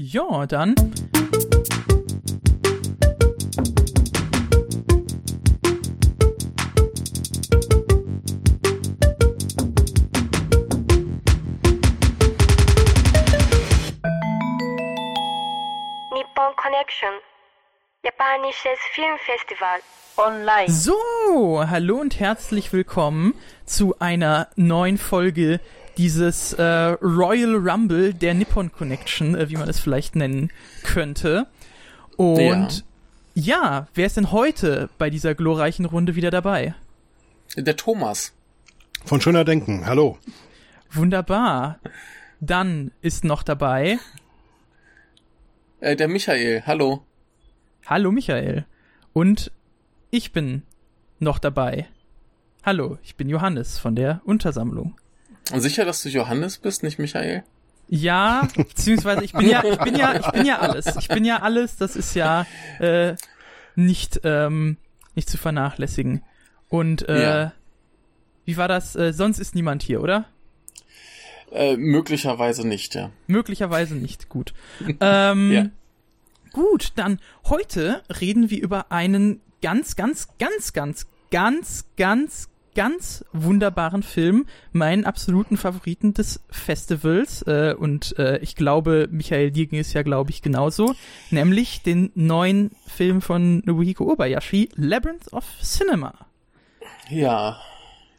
Ja, dann. Nippon Connection. Japanisches Filmfestival. Online. So, hallo und herzlich willkommen zu einer neuen Folge dieses äh, Royal Rumble der Nippon Connection, äh, wie man es vielleicht nennen könnte. Und ja. ja, wer ist denn heute bei dieser glorreichen Runde wieder dabei? Der Thomas. Von Schöner Denken, hallo. Wunderbar. Dann ist noch dabei. Äh, der Michael, hallo. Hallo Michael. Und ich bin noch dabei. Hallo, ich bin Johannes von der Untersammlung. Und sicher, dass du Johannes bist, nicht Michael? Ja, beziehungsweise ich bin ja, ich bin ja, ich bin ja alles. Ich bin ja alles, das ist ja äh, nicht, ähm, nicht zu vernachlässigen. Und äh, ja. wie war das? Äh, sonst ist niemand hier, oder? Äh, möglicherweise nicht, ja. Möglicherweise nicht, gut. ähm, ja. Gut, dann heute reden wir über einen ganz, ganz, ganz, ganz, ganz, ganz, ganz wunderbaren Film, meinen absoluten Favoriten des Festivals. Äh, und äh, ich glaube, Michael, dir ging es ja, glaube ich, genauso. Nämlich den neuen Film von Nobuhiko Obayashi, Labyrinth of Cinema. Ja.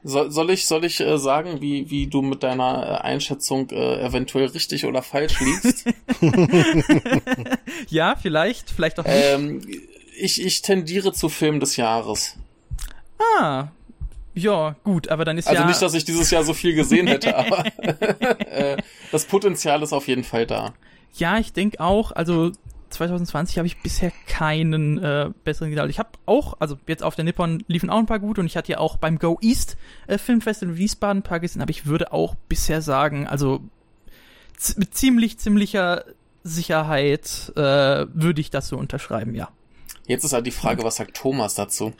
Soll, soll ich, soll ich äh, sagen, wie, wie du mit deiner äh, Einschätzung äh, eventuell richtig oder falsch liegst? ja, vielleicht, vielleicht auch nicht. Ähm, ich, ich tendiere zu Film des Jahres. Ah, ja, gut, aber dann ist also ja. Also nicht, dass ich dieses Jahr so viel gesehen hätte, aber äh, das Potenzial ist auf jeden Fall da. Ja, ich denke auch, also 2020 habe ich bisher keinen äh, besseren gesehen. Ich habe auch, also jetzt auf der Nippon liefen auch ein paar gut und ich hatte ja auch beim Go East äh, Filmfestival in Wiesbaden ein paar gesehen, aber ich würde auch bisher sagen, also mit ziemlich, ziemlicher Sicherheit äh, würde ich das so unterschreiben, ja. Jetzt ist halt die Frage, was sagt Thomas dazu?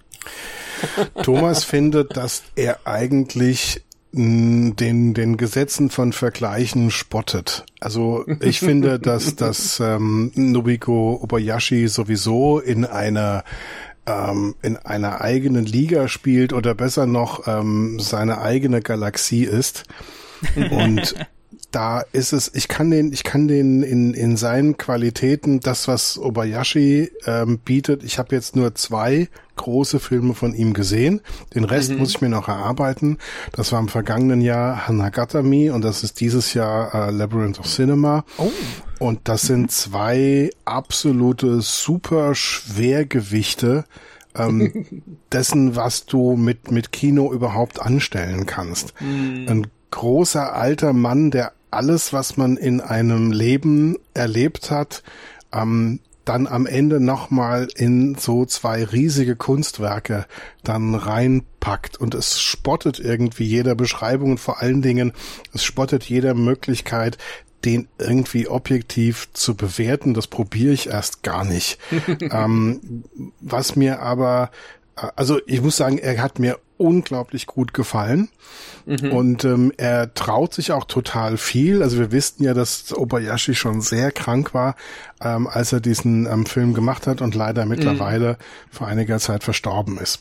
Thomas findet, dass er eigentlich den, den Gesetzen von Vergleichen spottet. Also ich finde, dass dass ähm, Nobiko Obayashi sowieso in einer ähm, in einer eigenen Liga spielt oder besser noch ähm, seine eigene Galaxie ist. Und da ist es, ich kann den, ich kann den in, in seinen Qualitäten, das, was Obayashi ähm, bietet, ich habe jetzt nur zwei große Filme von ihm gesehen. Den Rest mhm. muss ich mir noch erarbeiten. Das war im vergangenen Jahr Hanagatami und das ist dieses Jahr äh, Labyrinth of Cinema. Oh. Und das sind zwei absolute super Schwergewichte ähm, dessen, was du mit, mit Kino überhaupt anstellen kannst. Mhm. Ein großer alter Mann, der alles, was man in einem Leben erlebt hat, ähm, dann am Ende nochmal in so zwei riesige Kunstwerke dann reinpackt und es spottet irgendwie jeder Beschreibung und vor allen Dingen es spottet jeder Möglichkeit, den irgendwie objektiv zu bewerten. Das probiere ich erst gar nicht. ähm, was mir aber also ich muss sagen, er hat mir unglaublich gut gefallen. Mhm. Und ähm, er traut sich auch total viel. Also wir wissen ja, dass Obayashi schon sehr krank war, ähm, als er diesen ähm, Film gemacht hat und leider mittlerweile mhm. vor einiger Zeit verstorben ist.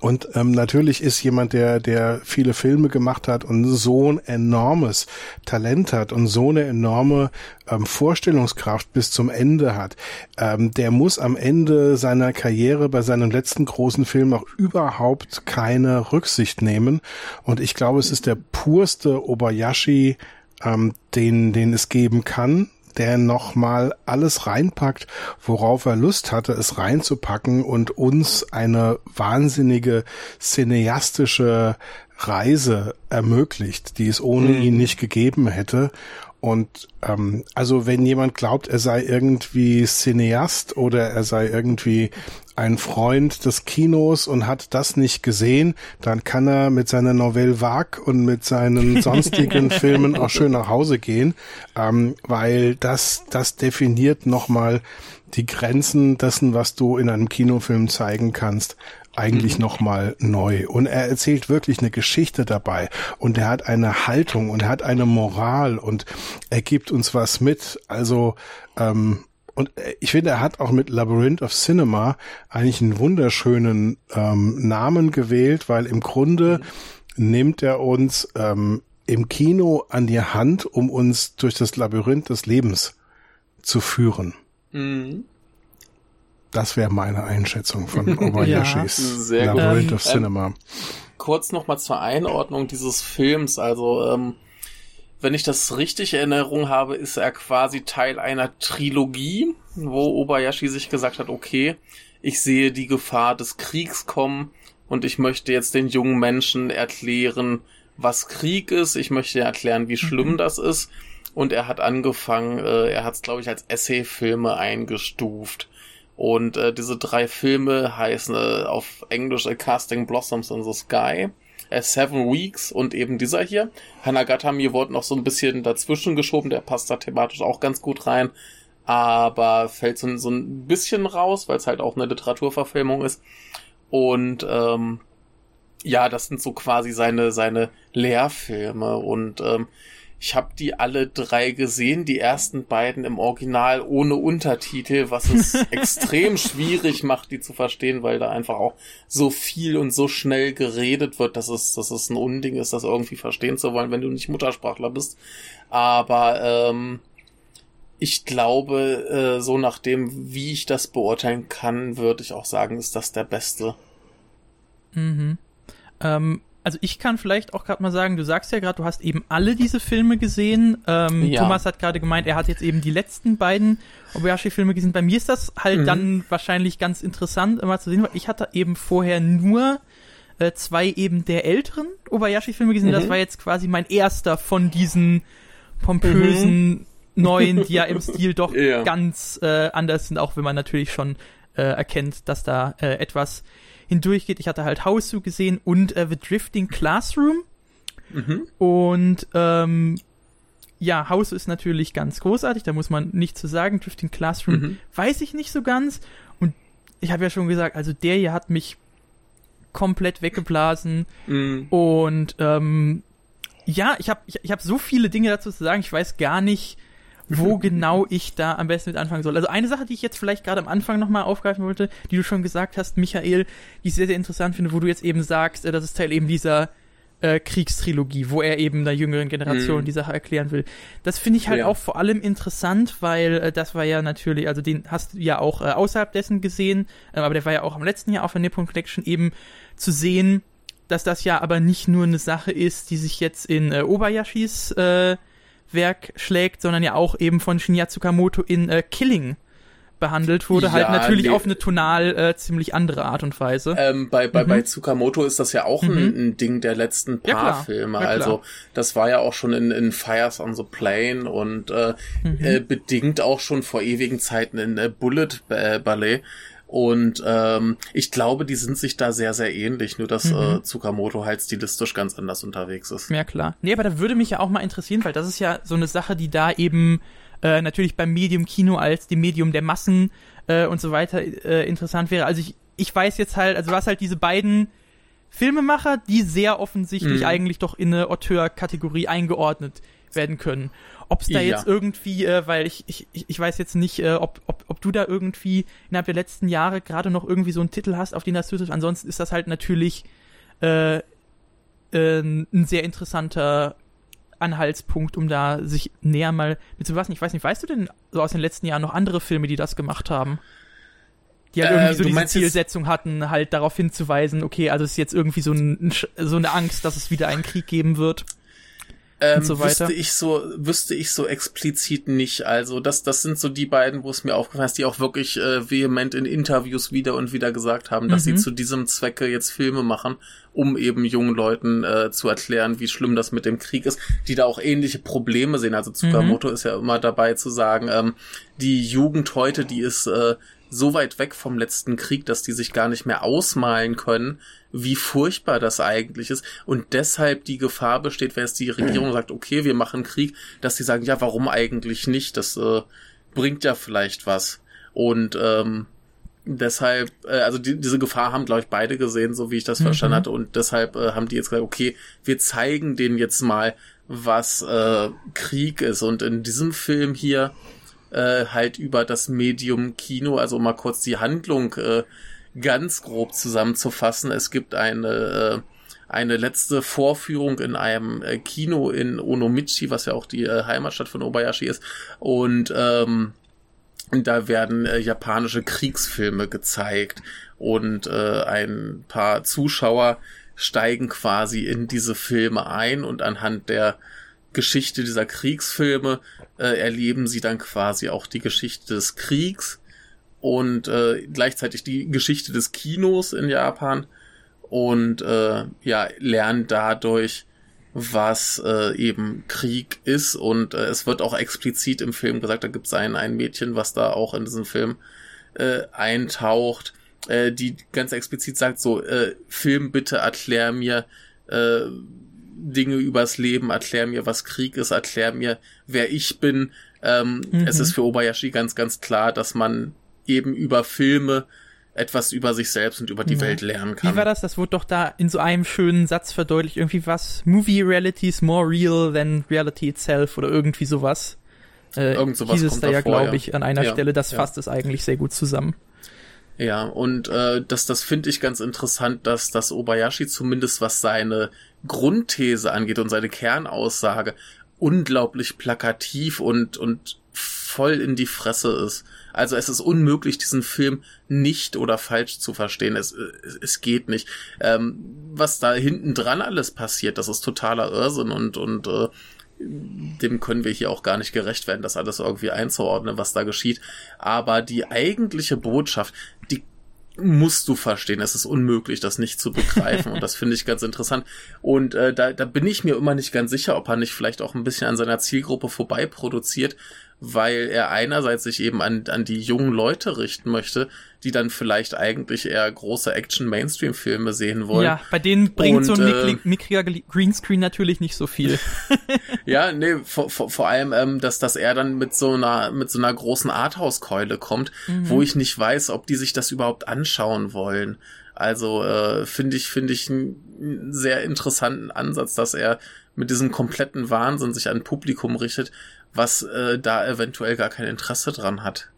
Und ähm, natürlich ist jemand, der, der viele Filme gemacht hat und so ein enormes Talent hat und so eine enorme ähm, Vorstellungskraft bis zum Ende hat, ähm, der muss am Ende seiner Karriere bei seinem letzten großen Film auch überhaupt keine Rücksicht nehmen. Und ich glaube, es ist der purste Obayashi, ähm, den, den es geben kann der nochmal alles reinpackt, worauf er Lust hatte, es reinzupacken und uns eine wahnsinnige cineastische Reise ermöglicht, die es ohne mhm. ihn nicht gegeben hätte. Und ähm, also wenn jemand glaubt, er sei irgendwie Cineast oder er sei irgendwie ein Freund des Kinos und hat das nicht gesehen, dann kann er mit seiner Novelle Vague und mit seinen sonstigen Filmen auch schön nach Hause gehen, ähm, weil das, das definiert nochmal die Grenzen dessen, was du in einem Kinofilm zeigen kannst eigentlich mhm. nochmal neu. Und er erzählt wirklich eine Geschichte dabei. Und er hat eine Haltung und er hat eine Moral und er gibt uns was mit. Also, ähm, und ich finde, er hat auch mit Labyrinth of Cinema eigentlich einen wunderschönen ähm, Namen gewählt, weil im Grunde mhm. nimmt er uns ähm, im Kino an die Hand, um uns durch das Labyrinth des Lebens zu führen. Mhm. Das wäre meine Einschätzung von Obayashis ja, Labyrinth of ähm, Cinema. Ähm, kurz nochmal zur Einordnung dieses Films. Also, ähm, wenn ich das richtig in Erinnerung habe, ist er quasi Teil einer Trilogie, wo Obayashi sich gesagt hat, okay, ich sehe die Gefahr des Kriegs kommen und ich möchte jetzt den jungen Menschen erklären, was Krieg ist. Ich möchte erklären, wie schlimm mhm. das ist. Und er hat angefangen, äh, er hat es, glaube ich, als Essay-Filme eingestuft. Und äh, diese drei Filme heißen äh, auf Englisch A Casting Blossoms in the Sky, A Seven Weeks und eben dieser hier. Hanagatami wurde noch so ein bisschen dazwischen geschoben, der passt da thematisch auch ganz gut rein, aber fällt so, so ein bisschen raus, weil es halt auch eine Literaturverfilmung ist. Und ähm, ja, das sind so quasi seine, seine Lehrfilme und ähm, ich habe die alle drei gesehen, die ersten beiden im Original ohne Untertitel, was es extrem schwierig macht, die zu verstehen, weil da einfach auch so viel und so schnell geredet wird, dass es, dass es ein Unding ist, das irgendwie verstehen zu wollen, wenn du nicht Muttersprachler bist. Aber ähm, ich glaube, äh, so nachdem, wie ich das beurteilen kann, würde ich auch sagen, ist das der beste. Mhm. Ähm, also ich kann vielleicht auch gerade mal sagen, du sagst ja gerade, du hast eben alle diese Filme gesehen. Ähm, ja. Thomas hat gerade gemeint, er hat jetzt eben die letzten beiden Obayashi-Filme gesehen. Bei mir ist das halt mhm. dann wahrscheinlich ganz interessant immer zu sehen, weil ich hatte eben vorher nur äh, zwei eben der älteren Obayashi-Filme gesehen. Mhm. Das war jetzt quasi mein erster von diesen pompösen mhm. neuen, die ja im Stil doch ja. ganz äh, anders sind, auch wenn man natürlich schon äh, erkennt, dass da äh, etwas hindurchgeht. Ich hatte halt House gesehen und äh, The Drifting Classroom. Mhm. Und ähm, ja, House ist natürlich ganz großartig, da muss man nichts zu sagen. Drifting Classroom mhm. weiß ich nicht so ganz. Und ich habe ja schon gesagt, also der hier hat mich komplett weggeblasen. Mhm. Und ähm, ja, ich habe ich, ich hab so viele Dinge dazu zu sagen, ich weiß gar nicht, wo genau ich da am besten mit anfangen soll. Also eine Sache, die ich jetzt vielleicht gerade am Anfang nochmal aufgreifen wollte, die du schon gesagt hast, Michael, die ich sehr, sehr interessant finde, wo du jetzt eben sagst, äh, das ist Teil eben dieser äh, Kriegstrilogie, wo er eben der jüngeren Generation mm. die Sache erklären will. Das finde ich halt ja. auch vor allem interessant, weil äh, das war ja natürlich, also den hast du ja auch äh, außerhalb dessen gesehen, äh, aber der war ja auch im letzten Jahr auf der Nippon Collection eben zu sehen, dass das ja aber nicht nur eine Sache ist, die sich jetzt in äh, Obayashis äh, Werk schlägt, sondern ja auch eben von Shinya Tsukamoto in äh, Killing behandelt wurde, halt ja, halt natürlich nee. auf eine tonal äh, ziemlich andere Art und Weise. Ähm, bei, bei, mhm. bei Tsukamoto ist das ja auch mhm. ein, ein, Ding der letzten paar ja, Filme. Ja, also das war ja auch schon in, in Fires on the Plane und äh, mhm. äh, bedingt auch schon vor ewigen Zeiten in äh, Bullet äh, Ballet. Und ähm, ich glaube, die sind sich da sehr, sehr ähnlich, nur dass mhm. äh, Tsukamoto halt stilistisch ganz anders unterwegs ist. Ja, klar. Nee, aber da würde mich ja auch mal interessieren, weil das ist ja so eine Sache, die da eben äh, natürlich beim Medium Kino als dem Medium der Massen äh, und so weiter äh, interessant wäre. Also ich, ich weiß jetzt halt, also du hast halt diese beiden Filmemacher, die sehr offensichtlich mhm. eigentlich doch in eine Auteur-Kategorie eingeordnet werden können. Ob es da ja. jetzt irgendwie, äh, weil ich, ich, ich weiß jetzt nicht, äh, ob, ob, ob du da irgendwie innerhalb der letzten Jahre gerade noch irgendwie so einen Titel hast, auf den das zutrifft. Ansonsten ist das halt natürlich äh, äh, ein sehr interessanter Anhaltspunkt, um da sich näher mal mit zu befassen. Ich weiß nicht, weißt du denn so aus den letzten Jahren noch andere Filme, die das gemacht haben? Die halt irgendwie äh, so diese Zielsetzung hatten, halt darauf hinzuweisen, okay, also es ist jetzt irgendwie so, ein, so eine Angst, dass es wieder einen Krieg geben wird. Ähm, so wüsste ich so, wüsste ich so explizit nicht. Also das, das sind so die beiden, wo es mir aufgefallen ist, die auch wirklich äh, vehement in Interviews wieder und wieder gesagt haben, dass mhm. sie zu diesem Zwecke jetzt Filme machen, um eben jungen Leuten äh, zu erklären, wie schlimm das mit dem Krieg ist, die da auch ähnliche Probleme sehen. Also Tsukamoto mhm. ist ja immer dabei zu sagen, ähm, die Jugend heute, die ist äh, so weit weg vom letzten Krieg, dass die sich gar nicht mehr ausmalen können, wie furchtbar das eigentlich ist. Und deshalb die Gefahr besteht, wenn jetzt die Regierung sagt, okay, wir machen Krieg, dass sie sagen, ja, warum eigentlich nicht? Das äh, bringt ja vielleicht was. Und ähm, deshalb, äh, also die, diese Gefahr haben, glaube ich, beide gesehen, so wie ich das mhm. verstanden hatte. Und deshalb äh, haben die jetzt gesagt, okay, wir zeigen denen jetzt mal, was äh, Krieg ist. Und in diesem Film hier äh, halt über das Medium Kino, also mal kurz die Handlung äh, ganz grob zusammenzufassen. Es gibt eine äh, eine letzte Vorführung in einem äh, Kino in Onomichi, was ja auch die äh, Heimatstadt von Obayashi ist. Und ähm, da werden äh, japanische Kriegsfilme gezeigt und ein paar Zuschauer steigen quasi in diese Filme ein und anhand der Geschichte dieser Kriegsfilme äh, erleben sie dann quasi auch die Geschichte des Kriegs und äh, gleichzeitig die Geschichte des Kinos in Japan und äh, ja lernen dadurch was äh, eben Krieg ist und äh, es wird auch explizit im Film gesagt, da gibt es ein, ein Mädchen, was da auch in diesem Film äh, eintaucht, äh, die ganz explizit sagt so, äh, Film bitte erklär mir äh, Dinge übers Leben, erklär mir, was Krieg ist, erklär mir, wer ich bin. Ähm, mhm. Es ist für Obayashi ganz, ganz klar, dass man eben über Filme etwas über sich selbst und über die ja. Welt lernen kann. Wie war das? Das wurde doch da in so einem schönen Satz verdeutlicht. Irgendwie was? Movie reality is more real than reality itself oder irgendwie sowas. Äh, Irgend sowas hieß es da ja, glaube ich, an einer ja. Stelle. Das ja. fasst es eigentlich sehr gut zusammen. Ja, und äh, das, das finde ich ganz interessant, dass das Obayashi zumindest was seine Grundthese angeht und seine Kernaussage unglaublich plakativ und, und voll in die Fresse ist. Also es ist unmöglich, diesen Film nicht oder falsch zu verstehen. Es, es, es geht nicht. Ähm, was da hinten dran alles passiert, das ist totaler Irrsinn und, und äh, dem können wir hier auch gar nicht gerecht werden, das alles irgendwie einzuordnen, was da geschieht. Aber die eigentliche Botschaft, die musst du verstehen. Es ist unmöglich, das nicht zu begreifen. Und das finde ich ganz interessant. Und äh, da, da bin ich mir immer nicht ganz sicher, ob er nicht vielleicht auch ein bisschen an seiner Zielgruppe vorbei produziert, weil er einerseits sich eben an, an die jungen Leute richten möchte, die dann vielleicht eigentlich eher große Action-Mainstream-Filme sehen wollen. Ja, bei denen bringt und, so ein äh, mickriger Greenscreen natürlich nicht so viel. ja, nee, vor, vor, vor allem, ähm, dass, dass er dann mit so einer, mit so einer großen Arthouse-Keule kommt, mhm. wo ich nicht weiß, ob die sich das überhaupt anschauen wollen. Also äh, finde ich, finde ich einen sehr interessanten Ansatz, dass er mit diesem kompletten Wahnsinn sich an Publikum richtet, was äh, da eventuell gar kein Interesse dran hat.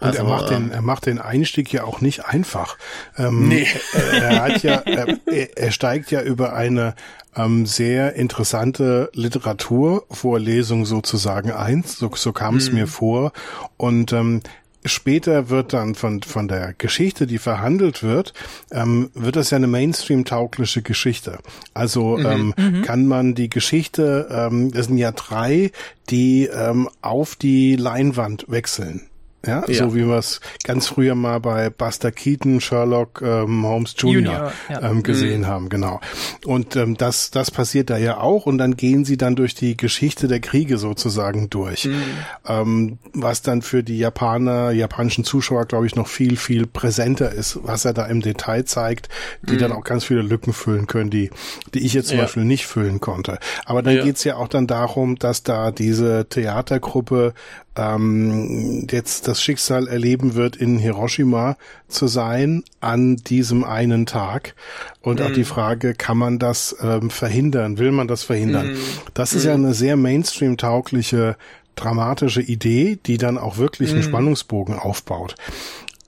Und also, er macht den, er macht den Einstieg ja auch nicht einfach. Ähm, nee. Er, er hat ja, er, er steigt ja über eine ähm, sehr interessante Literaturvorlesung sozusagen ein. So, so kam es hm. mir vor. Und ähm, später wird dann von, von der Geschichte, die verhandelt wird, ähm, wird das ja eine Mainstream-taugliche Geschichte. Also mhm, ähm, mhm. kann man die Geschichte, ähm, das sind ja drei, die ähm, auf die Leinwand wechseln. Ja, ja, so wie wir es ganz früher mal bei Buster Keaton, Sherlock ähm, Holmes Jr. Junior ja. ähm, gesehen mhm. haben, genau. Und ähm, das, das passiert da ja auch und dann gehen sie dann durch die Geschichte der Kriege sozusagen durch. Mhm. Ähm, was dann für die Japaner, japanischen Zuschauer, glaube ich, noch viel, viel präsenter ist, was er da im Detail zeigt, die mhm. dann auch ganz viele Lücken füllen können, die, die ich jetzt zum ja. Beispiel nicht füllen konnte. Aber dann geht's ja auch dann darum, dass da diese Theatergruppe ähm, jetzt das Schicksal erleben wird, in Hiroshima zu sein an diesem einen Tag. Und mhm. auch die mhm. Frage, kann man das ähm, verhindern? Will man das verhindern? Mhm. Das ist mhm. ja eine sehr Mainstream-taugliche dramatische Idee, die dann auch wirklich einen mhm. Spannungsbogen aufbaut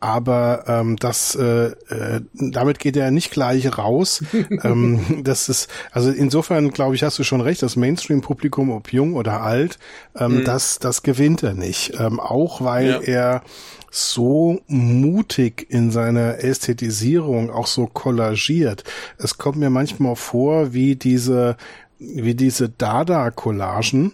aber ähm, das äh, äh, damit geht er nicht gleich raus. ähm, das ist also insofern glaube ich hast du schon recht. Das Mainstream-Publikum, ob jung oder alt, ähm, mhm. das das gewinnt er nicht. Ähm, auch weil ja. er so mutig in seiner Ästhetisierung auch so kollagiert. Es kommt mir manchmal vor wie diese wie diese Dada-Collagen,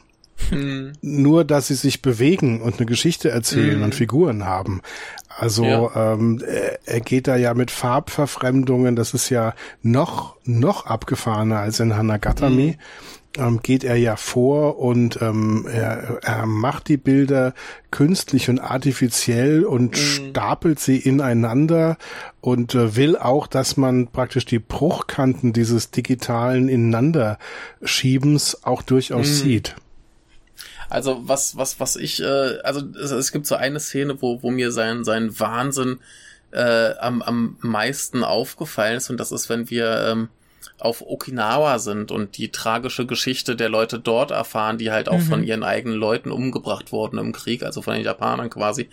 hm. Nur, dass sie sich bewegen und eine Geschichte erzählen hm. und Figuren haben. Also ja. ähm, er geht da ja mit Farbverfremdungen, das ist ja noch noch abgefahrener als in Hanagatami. Mhm. ähm, geht er ja vor und ähm, er, er macht die Bilder künstlich und artifiziell und mhm. stapelt sie ineinander und äh, will auch, dass man praktisch die Bruchkanten dieses digitalen Ineinanderschiebens auch durchaus mhm. sieht. Also was, was, was ich, äh, also es, es, gibt so eine Szene, wo, wo mir sein, sein Wahnsinn äh, am, am meisten aufgefallen ist und das ist, wenn wir ähm, auf Okinawa sind und die tragische Geschichte der Leute dort erfahren, die halt auch mhm. von ihren eigenen Leuten umgebracht wurden im Krieg, also von den Japanern quasi.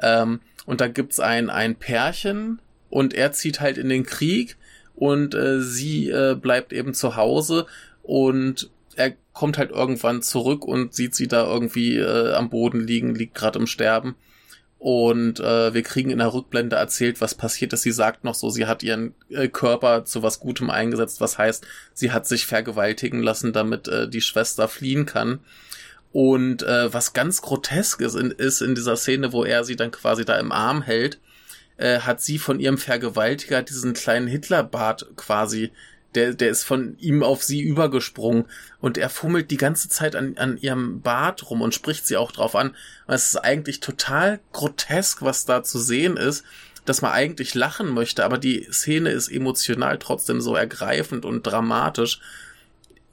Ähm, und da gibt's ein, ein Pärchen und er zieht halt in den Krieg und äh, sie äh, bleibt eben zu Hause und kommt halt irgendwann zurück und sieht sie da irgendwie äh, am Boden liegen, liegt gerade im Sterben und äh, wir kriegen in der Rückblende erzählt, was passiert ist. Sie sagt noch so, sie hat ihren äh, Körper zu was Gutem eingesetzt, was heißt, sie hat sich vergewaltigen lassen, damit äh, die Schwester fliehen kann. Und äh, was ganz grotesk ist in, ist in dieser Szene, wo er sie dann quasi da im Arm hält, äh, hat sie von ihrem Vergewaltiger diesen kleinen Hitlerbart quasi der, der ist von ihm auf sie übergesprungen und er fummelt die ganze Zeit an, an ihrem Bart rum und spricht sie auch drauf an. Und es ist eigentlich total grotesk, was da zu sehen ist, dass man eigentlich lachen möchte, aber die Szene ist emotional trotzdem so ergreifend und dramatisch,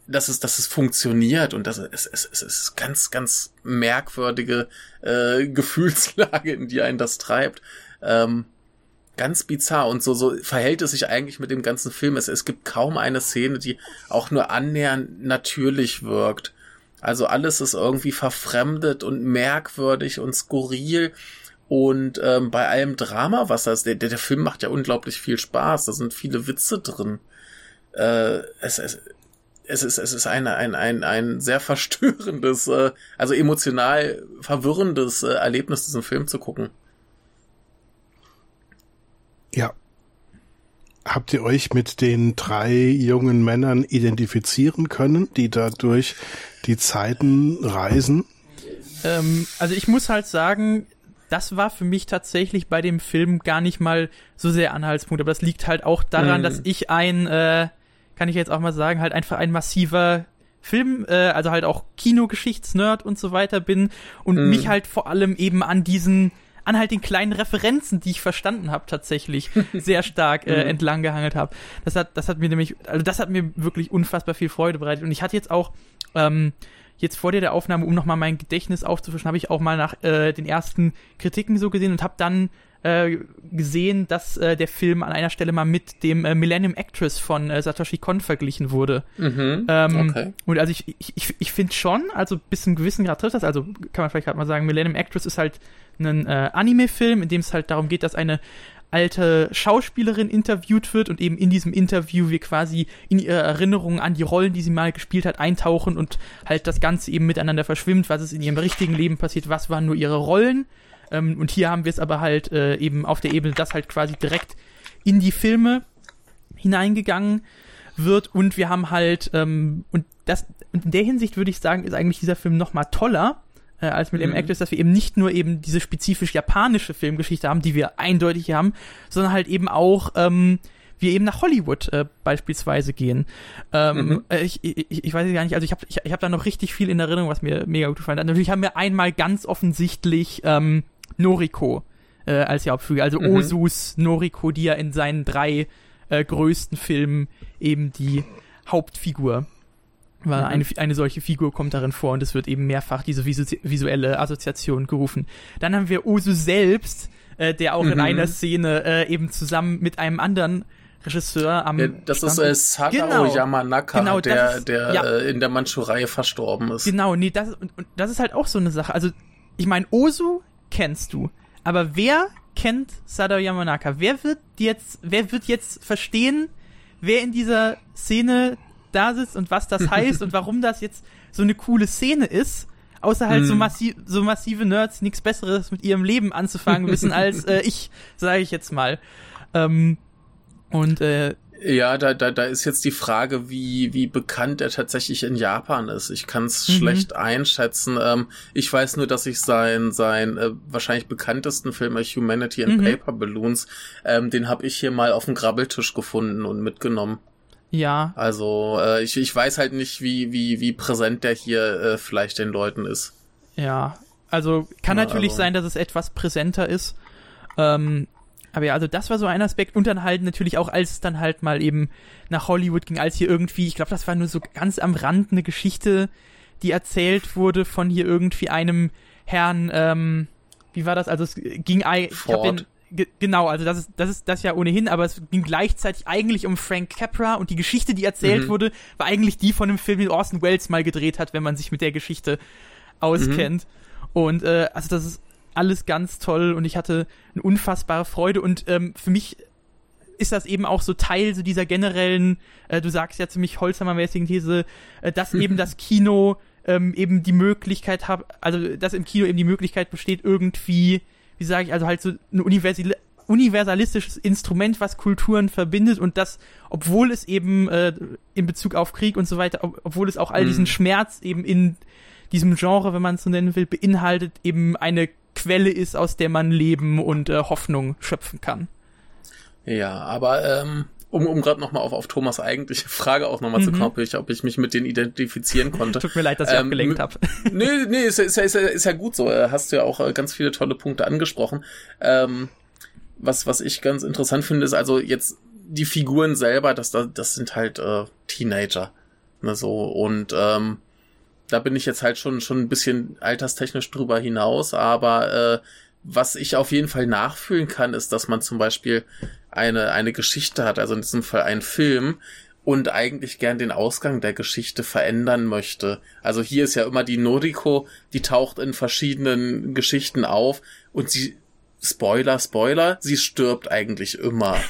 dass es, dass es funktioniert und dass es, es, es ist ganz, ganz merkwürdige äh, Gefühlslage, in die einen das treibt. Ähm, ganz bizarr und so, so verhält es sich eigentlich mit dem ganzen Film. Es, es gibt kaum eine Szene, die auch nur annähernd natürlich wirkt. Also alles ist irgendwie verfremdet und merkwürdig und skurril. Und ähm, bei allem Drama, was das, der, der Film macht ja unglaublich viel Spaß. Da sind viele Witze drin. Äh, es, es, es ist, es ist ein, ein, ein, ein sehr verstörendes, äh, also emotional verwirrendes äh, Erlebnis, diesen Film zu gucken. Ja. Habt ihr euch mit den drei jungen Männern identifizieren können, die da durch die Zeiten reisen? Ähm, also ich muss halt sagen, das war für mich tatsächlich bei dem Film gar nicht mal so sehr Anhaltspunkt, aber das liegt halt auch daran, mhm. dass ich ein, äh, kann ich jetzt auch mal sagen, halt einfach ein massiver Film, äh, also halt auch Kinogeschichtsnerd und so weiter bin und mhm. mich halt vor allem eben an diesen an halt den kleinen Referenzen, die ich verstanden habe, tatsächlich sehr stark äh, mhm. entlang gehangelt habe. Das hat, das hat mir nämlich, also das hat mir wirklich unfassbar viel Freude bereitet. Und ich hatte jetzt auch, ähm, jetzt vor der Aufnahme, um nochmal mein Gedächtnis aufzufrischen, habe ich auch mal nach äh, den ersten Kritiken so gesehen und habe dann äh, gesehen, dass äh, der Film an einer Stelle mal mit dem äh, Millennium Actress von äh, Satoshi Kon verglichen wurde. Mhm, ähm, okay. Und also ich, ich, ich, ich finde schon, also bis zum gewissen Grad trifft das, also kann man vielleicht gerade mal sagen, Millennium Actress ist halt ein äh, Anime-Film, in dem es halt darum geht, dass eine alte Schauspielerin interviewt wird und eben in diesem Interview wir quasi in ihre Erinnerungen an die Rollen, die sie mal gespielt hat, eintauchen und halt das Ganze eben miteinander verschwimmt, was ist in ihrem richtigen Leben passiert, was waren nur ihre Rollen. Ähm, und hier haben wir es aber halt äh, eben auf der Ebene, dass halt quasi direkt in die Filme hineingegangen wird und wir haben halt ähm, und das in der Hinsicht würde ich sagen, ist eigentlich dieser Film noch mal toller, äh, als mit mhm. Actors, dass wir eben nicht nur eben diese spezifisch japanische Filmgeschichte haben, die wir eindeutig haben, sondern halt eben auch ähm, wir eben nach Hollywood äh, beispielsweise gehen. Ähm, mhm. Äh, ich, ich, ich weiß gar nicht, also ich habe ich, ich hab da noch richtig viel in Erinnerung, was mir mega gut gefallen hat. Natürlich haben wir einmal ganz offensichtlich ähm, Noriko äh, als Hauptfigur, also mhm. Osus Noriko, die ja in seinen drei äh, größten Filmen eben die Hauptfigur weil mhm. eine, eine solche Figur kommt darin vor und es wird eben mehrfach diese visu visuelle Assoziation gerufen. Dann haben wir Osu selbst, äh, der auch mhm. in einer Szene äh, eben zusammen mit einem anderen Regisseur am. Ja, das Stand ist äh, Sadao genau, Yamanaka, genau, der, ist, der ja. äh, in der Manchurei verstorben ist. Genau, nee, das, und, und das ist halt auch so eine Sache. Also, ich meine, Osu kennst du, aber wer kennt Sadao Yamanaka? Wer wird jetzt, wer wird jetzt verstehen, wer in dieser Szene da sitzt und was das heißt und warum das jetzt so eine coole Szene ist. Außer halt hm. so, massiv, so massive Nerds nichts Besseres mit ihrem Leben anzufangen wissen als äh, ich, sage ich jetzt mal. Ähm, und äh, ja, da, da, da ist jetzt die Frage, wie, wie bekannt er tatsächlich in Japan ist. Ich kann es mhm. schlecht einschätzen. Ähm, ich weiß nur, dass ich sein, sein äh, wahrscheinlich bekanntesten Film Humanity and mhm. Paper Balloons, ähm, den habe ich hier mal auf dem Grabbeltisch gefunden und mitgenommen. Ja. Also äh, ich, ich weiß halt nicht, wie, wie, wie präsent der hier äh, vielleicht den Leuten ist. Ja, also kann ja, natürlich also. sein, dass es etwas präsenter ist. Ähm, aber ja, also das war so ein Aspekt. Und dann halt natürlich auch, als es dann halt mal eben nach Hollywood ging, als hier irgendwie, ich glaube, das war nur so ganz am Rand eine Geschichte, die erzählt wurde von hier irgendwie einem Herrn, ähm, wie war das? Also es ging, ich hab den, genau, also das ist, das ist das ja ohnehin, aber es ging gleichzeitig eigentlich um Frank Capra und die Geschichte, die erzählt mhm. wurde, war eigentlich die von dem Film, den Orson Welles mal gedreht hat, wenn man sich mit der Geschichte auskennt. Mhm. Und äh, also das ist alles ganz toll und ich hatte eine unfassbare Freude und ähm, für mich ist das eben auch so Teil so dieser generellen, äh, du sagst ja ziemlich Holzhammer-mäßigen These, äh, dass eben das Kino ähm, eben die Möglichkeit hat, also dass im Kino eben die Möglichkeit besteht, irgendwie, wie sage ich, also halt so ein universal universalistisches Instrument, was Kulturen verbindet und das, obwohl es eben äh, in Bezug auf Krieg und so weiter, ob, obwohl es auch all diesen mhm. Schmerz eben in diesem Genre, wenn man es so nennen will, beinhaltet, eben eine Quelle ist, aus der man Leben und äh, Hoffnung schöpfen kann. Ja, aber ähm, um, um gerade nochmal auf, auf Thomas eigentliche Frage auch nochmal mhm. zu kommen, ob ich, ob ich mich mit denen identifizieren konnte. Tut mir leid, dass ich ähm, abgelenkt habe. Nee, nee, ist, ist, ist, ist ja gut so. Hast du ja auch äh, ganz viele tolle Punkte angesprochen. Ähm, was, was ich ganz interessant finde, ist also jetzt die Figuren selber, das, das sind halt äh, Teenager. Ne, so, und ähm, da bin ich jetzt halt schon, schon ein bisschen alterstechnisch drüber hinaus, aber äh, was ich auf jeden Fall nachfühlen kann, ist, dass man zum Beispiel eine, eine Geschichte hat, also in diesem Fall einen Film, und eigentlich gern den Ausgang der Geschichte verändern möchte. Also hier ist ja immer die Noriko, die taucht in verschiedenen Geschichten auf und sie, Spoiler, Spoiler, sie stirbt eigentlich immer.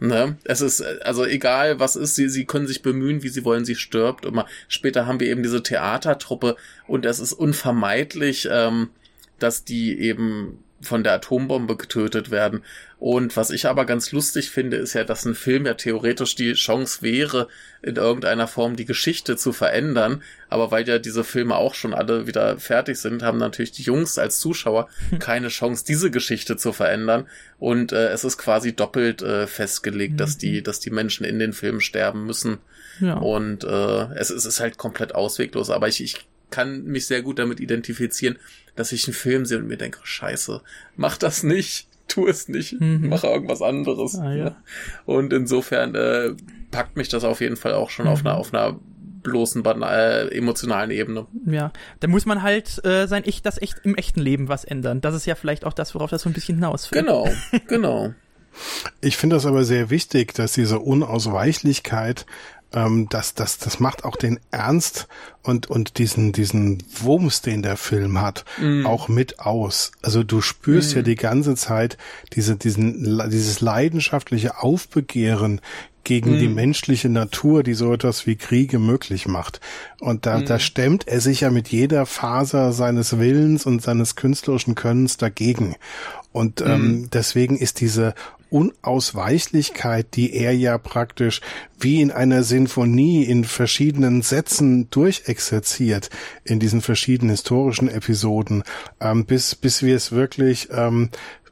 Ne? Es ist, also egal was ist, sie, sie können sich bemühen, wie sie wollen, sie stirbt immer. Später haben wir eben diese Theatertruppe und es ist unvermeidlich, ähm, dass die eben von der Atombombe getötet werden. Und was ich aber ganz lustig finde, ist ja, dass ein Film ja theoretisch die Chance wäre, in irgendeiner Form die Geschichte zu verändern. Aber weil ja diese Filme auch schon alle wieder fertig sind, haben natürlich die Jungs als Zuschauer keine Chance, diese Geschichte zu verändern. Und äh, es ist quasi doppelt äh, festgelegt, mhm. dass die, dass die Menschen in den Filmen sterben müssen. Ja. Und äh, es, es ist halt komplett ausweglos. Aber ich, ich kann mich sehr gut damit identifizieren, dass ich einen Film sehe und mir denke, scheiße, mach das nicht, tu es nicht, mhm. mach irgendwas anderes. Ah, ja. Und insofern äh, packt mich das auf jeden Fall auch schon mhm. auf einer, auf einer bloßen äh, emotionalen Ebene. Ja, da muss man halt äh, sein echt das echt im echten Leben was ändern. Das ist ja vielleicht auch das, worauf das so ein bisschen hinausführt. Genau, genau. Ich finde das aber sehr wichtig, dass diese Unausweichlichkeit ähm, das, das, das macht auch den Ernst und, und diesen, diesen Wumms, den der Film hat, mm. auch mit aus. Also du spürst mm. ja die ganze Zeit diese, diesen, dieses leidenschaftliche Aufbegehren gegen mm. die menschliche Natur, die so etwas wie Kriege möglich macht. Und da, da stemmt er sich ja mit jeder Faser seines Willens und seines künstlerischen Könnens dagegen. Und ähm, deswegen ist diese Unausweichlichkeit, die er ja praktisch wie in einer Sinfonie in verschiedenen Sätzen durchexerziert in diesen verschiedenen historischen Episoden, ähm, bis, bis wir es wirklich ähm,